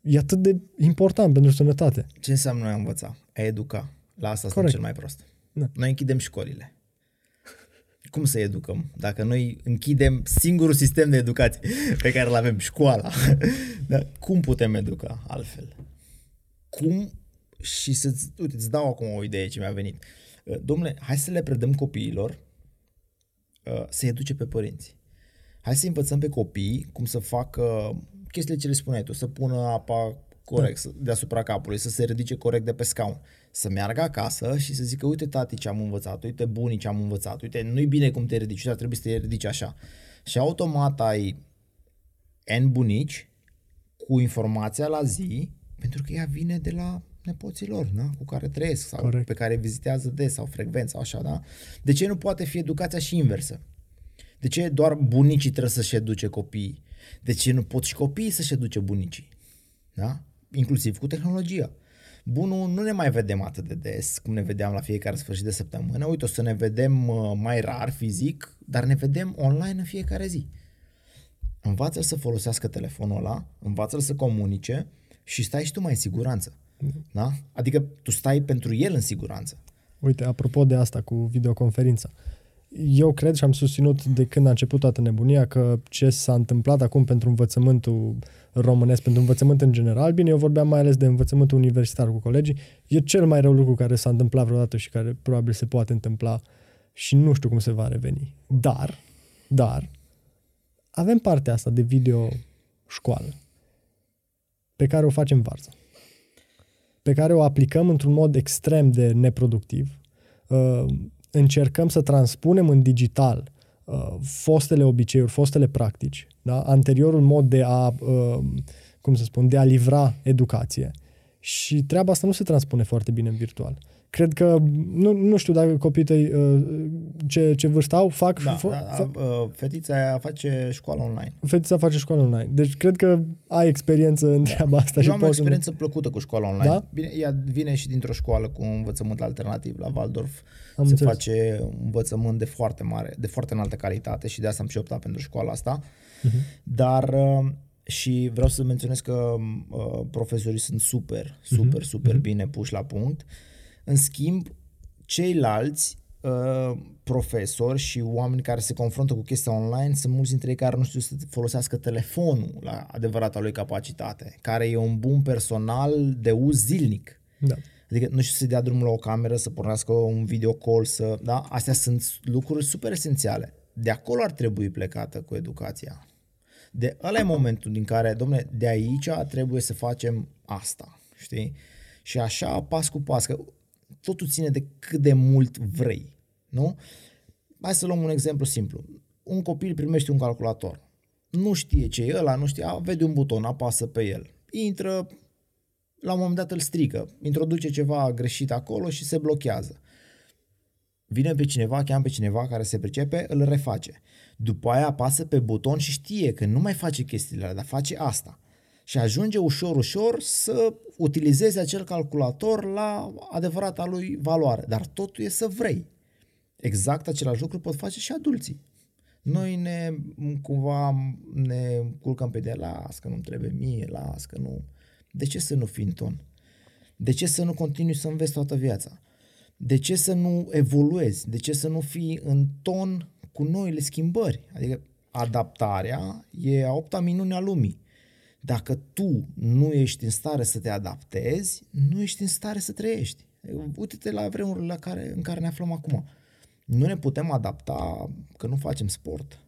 e atât de important pentru sănătate. Ce înseamnă a învăța? A educa. La asta sunt Corect. cel mai prost. Da. Noi închidem școlile. Cum să educăm? Dacă noi închidem singurul sistem de educație pe care îl avem, școala, <laughs> da? cum putem educa altfel? Cum și să uite, îți dau acum o idee ce mi-a venit. Uh, Domnule, hai să le predăm copiilor uh, să educe pe părinți. Hai să învățăm pe copii cum să facă chestiile ce le spuneai tu, să pună apa corect da. deasupra capului, să se ridice corect de pe scaun, să meargă acasă și să zică, uite tati ce am învățat, uite bunii ce am învățat, uite nu-i bine cum te ridici, dar trebuie să te ridici așa. Și automat ai N bunici cu informația la zi, pentru că ea vine de la nepoții lor, da? cu care trăiesc sau Corect. pe care vizitează des sau frecvent sau așa, da? De ce nu poate fi educația și inversă? De ce doar bunicii trebuie să-și educe copiii? De ce nu pot și copiii să-și educe bunicii? Da? Inclusiv cu tehnologia. Bunul, nu ne mai vedem atât de des cum ne vedeam la fiecare sfârșit de săptămână. Uite, o să ne vedem uh, mai rar fizic, dar ne vedem online în fiecare zi. Învață-l să folosească telefonul ăla, învață-l să comunice și stai și tu mai în siguranță. Da? Adică tu stai pentru el în siguranță. Uite, apropo de asta cu videoconferința, eu cred și am susținut de când a început toată nebunia că ce s-a întâmplat acum pentru învățământul românesc, pentru învățământ în general, bine, eu vorbeam mai ales de învățământul universitar cu colegii, e cel mai rău lucru care s-a întâmplat vreodată și care probabil se poate întâmpla și nu știu cum se va reveni. Dar, dar, avem partea asta de video școală pe care o facem varză pe care o aplicăm într-un mod extrem de neproductiv. Uh, încercăm să transpunem în digital uh, fostele obiceiuri, fostele practici, da? anteriorul mod de a, uh, cum să spun, de a livra educație. Și treaba asta nu se transpune foarte bine în virtual. Cred că, nu, nu știu dacă copiii tăi uh, ce, ce vârstă au, fac... Da, fa- da, fa- uh, fetița aia face școală online. Fetița face școală online. Deci cred că ai experiență în da. treaba asta. Eu și am o experiență să... plăcută cu școala online. Da? Bine, ea vine și dintr-o școală cu învățământ alternativ la Waldorf. Am se înțeles. face învățământ de foarte mare, de foarte înaltă calitate și de asta am și optat pentru școala asta. Uh-huh. Dar... Uh, și vreau să menționez că uh, profesorii sunt super, super, uh-huh. super uh-huh. bine puși la punct. Uh, în schimb, ceilalți uh, profesori și oameni care se confruntă cu chestia online sunt mulți dintre ei care nu știu să folosească telefonul la adevărata lui capacitate, care e un bun personal de uz zilnic. Da. Adică nu știu să dea drumul la o cameră, să pornească un video call, să, da? Astea sunt lucruri super esențiale. De acolo ar trebui plecată cu educația. De ăla e momentul din care, domne, de aici trebuie să facem asta, știi? Și așa, pas cu pas, că totul ține de cât de mult vrei, nu? Hai să luăm un exemplu simplu. Un copil primește un calculator. Nu știe ce e ăla, nu știe, a, vede un buton, apasă pe el. Intră, la un moment dat îl strică, introduce ceva greșit acolo și se blochează. Vine pe cineva, cheamă pe cineva care se pricepe, îl reface. După aia apasă pe buton și știe că nu mai face chestiile alea, dar face asta și ajunge ușor, ușor să utilizeze acel calculator la adevărata lui valoare. Dar totul e să vrei. Exact același lucru pot face și adulții. Noi ne cumva ne culcăm pe de las că nu trebuie mie, las că nu. De ce să nu fii în ton? De ce să nu continui să înveți toată viața? De ce să nu evoluezi? De ce să nu fii în ton cu noile schimbări? Adică adaptarea e a opta minune a lumii. Dacă tu nu ești în stare să te adaptezi, nu ești în stare să trăiești. Uite-te la vremurile la care, în care ne aflăm acum. Nu ne putem adapta că nu facem sport.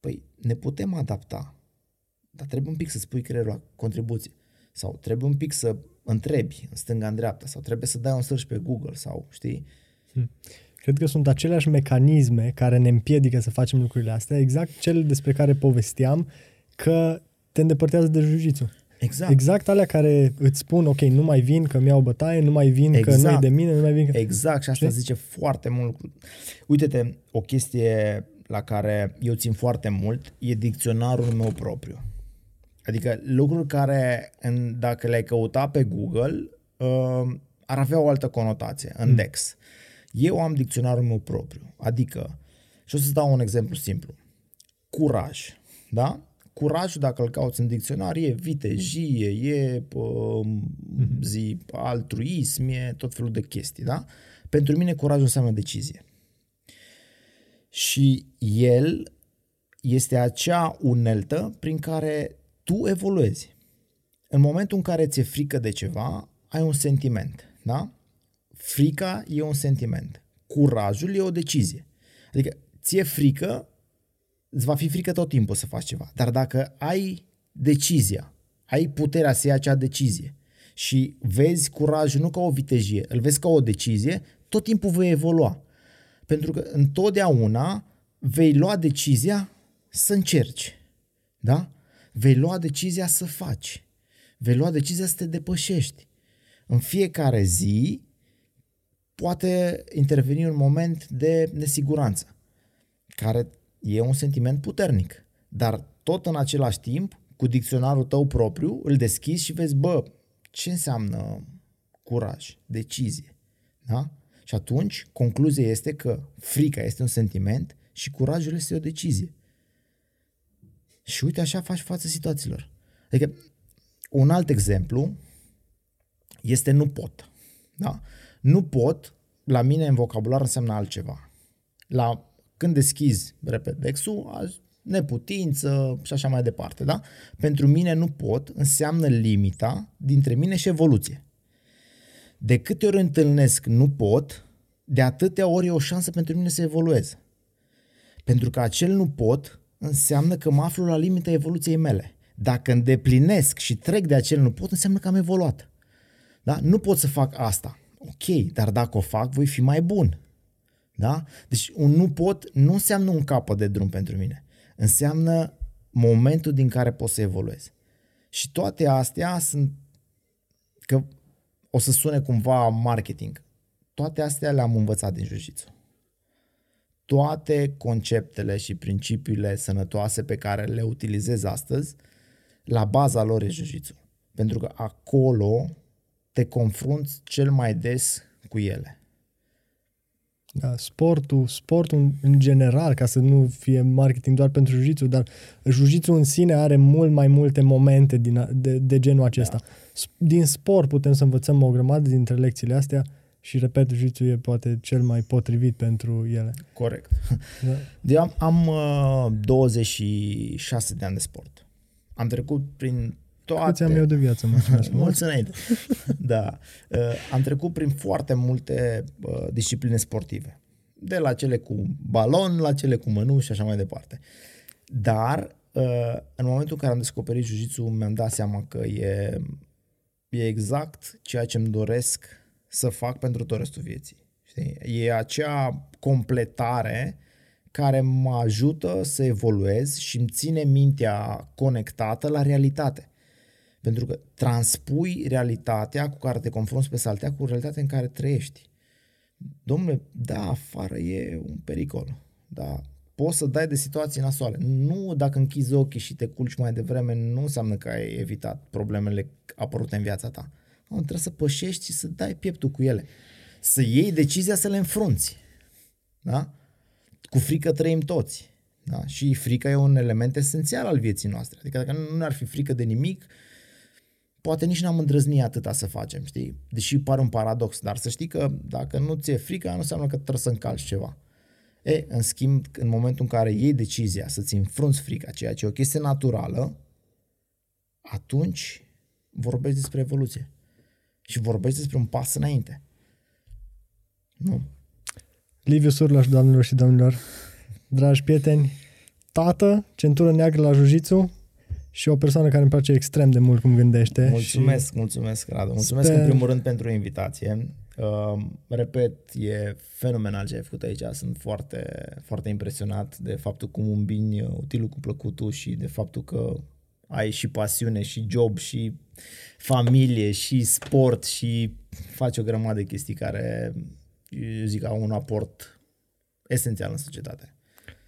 Păi ne putem adapta, dar trebuie un pic să spui creierul la contribuție. Sau trebuie un pic să întrebi în stânga, în dreapta, sau trebuie să dai un search pe Google, sau știi? Hmm. Cred că sunt aceleași mecanisme care ne împiedică să facem lucrurile astea, exact cele despre care povesteam, că te îndepărtează de jiu Exact. Exact alea care îți spun, ok, nu mai vin că mi-au bătaie, nu mai vin exact. că nu e de mine, nu mai vin că... Exact, și asta Știi? zice foarte mult. Uite-te, o chestie la care eu țin foarte mult e dicționarul meu propriu. Adică lucruri care, în, dacă le-ai căuta pe Google, uh, ar avea o altă conotație, în mm. Dex. Eu am dicționarul meu propriu, adică, și o să dau un exemplu simplu. Curaj, da? Curajul, dacă îl cauți în dicționar, e vitejie, e pă, mhm. zi altruism, e tot felul de chestii, da? Pentru mine curajul înseamnă decizie. Și el este acea uneltă prin care tu evoluezi. În momentul în care ți-e frică de ceva, ai un sentiment, da? Frica e un sentiment. Curajul e o decizie. Adică ție frică îți va fi frică tot timpul să faci ceva. Dar dacă ai decizia, ai puterea să iei acea decizie și vezi curajul nu ca o vitejie, îl vezi ca o decizie, tot timpul vei evolua. Pentru că întotdeauna vei lua decizia să încerci. Da? Vei lua decizia să faci. Vei lua decizia să te depășești. În fiecare zi poate interveni un moment de nesiguranță care e un sentiment puternic. Dar tot în același timp, cu dicționarul tău propriu, îl deschizi și vezi, bă, ce înseamnă curaj, decizie. Da? Și atunci, concluzia este că frica este un sentiment și curajul este o decizie. Și uite, așa faci față situațiilor. Adică, un alt exemplu este nu pot. Da? Nu pot, la mine în vocabular înseamnă altceva. La, când deschizi, repet, Dexul, neputință și așa mai departe. Da? Pentru mine nu pot înseamnă limita dintre mine și evoluție. De câte ori întâlnesc nu pot, de atâtea ori e o șansă pentru mine să evoluez. Pentru că acel nu pot înseamnă că mă aflu la limita evoluției mele. Dacă îndeplinesc și trec de acel nu pot, înseamnă că am evoluat. Da? Nu pot să fac asta. Ok, dar dacă o fac, voi fi mai bun. Da? Deci un nu pot nu înseamnă un capăt de drum pentru mine. Înseamnă momentul din care pot să evoluez. Și toate astea sunt că o să sune cumva marketing. Toate astea le-am învățat din jiu Toate conceptele și principiile sănătoase pe care le utilizez astăzi, la baza lor e jiu Pentru că acolo te confrunți cel mai des cu ele. Da, sportul, sportul în general, ca să nu fie marketing doar pentru jiu dar jiu în sine are mult mai multe momente din, de, de genul acesta. Da. Din sport putem să învățăm o grămadă dintre lecțiile astea și, repet, jiu e poate cel mai potrivit pentru ele. Corect. Da. Eu am, am uh, 26 de ani de sport. Am trecut prin toate... Câți am eu de viață, mulțumesc. <laughs> Mulți înainte. <laughs> da. Uh, am trecut prin foarte multe uh, discipline sportive. De la cele cu balon, la cele cu mănuși și așa mai departe. Dar uh, în momentul în care am descoperit jiu mi-am dat seama că e, e exact ceea ce îmi doresc să fac pentru tot restul vieții. Știi? E acea completare care mă ajută să evoluez și îmi ține mintea conectată la realitate. Pentru că transpui realitatea cu care te confrunți pe saltea cu realitatea în care trăiești. Domnule, da, afară e un pericol. Da, poți să dai de situații nasoale. Nu dacă închizi ochii și te culci mai devreme, nu înseamnă că ai evitat problemele apărute în viața ta. Nu, trebuie să pășești și să dai pieptul cu ele. Să iei decizia să le înfrunți. Da? Cu frică trăim toți. Da? Și frica e un element esențial al vieții noastre. Adică dacă nu ar fi frică de nimic, poate nici n-am îndrăznit atâta să facem, știi? Deși pare un paradox, dar să știi că dacă nu ți-e frică, nu înseamnă că trebuie să încalci ceva. E, în schimb, în momentul în care iei decizia să-ți înfrunți frica, ceea ce e o chestie naturală, atunci vorbești despre evoluție. Și vorbești despre un pas înainte. Nu. Liviu Surlaș, doamnelor și domnilor, dragi prieteni, tată, centură neagră la jiu și o persoană care îmi place extrem de mult cum gândește. Mulțumesc, și mulțumesc, Radu. Mulțumesc sper... în primul rând pentru invitație. Uh, repet, e fenomenal ce ai făcut aici. Sunt foarte, foarte impresionat de faptul cum îmbini utilul cu plăcutul și de faptul că ai și pasiune și job și familie și sport și faci o grămadă de chestii care, eu zic, au un aport esențial în societate.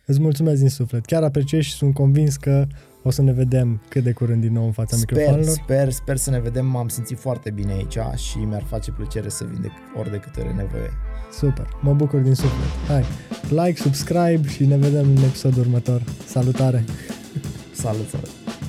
Îți mulțumesc din suflet. Chiar apreciez și sunt convins că o să ne vedem cât de curând din nou în fața sper, microfonelor. Sper, sper să ne vedem. M-am simțit foarte bine aici și mi-ar face plăcere să vin de ori de câte ori nevoie. Super, mă bucur din suflet. Hai, like, subscribe și ne vedem în episodul următor. Salutare! Salut, salut!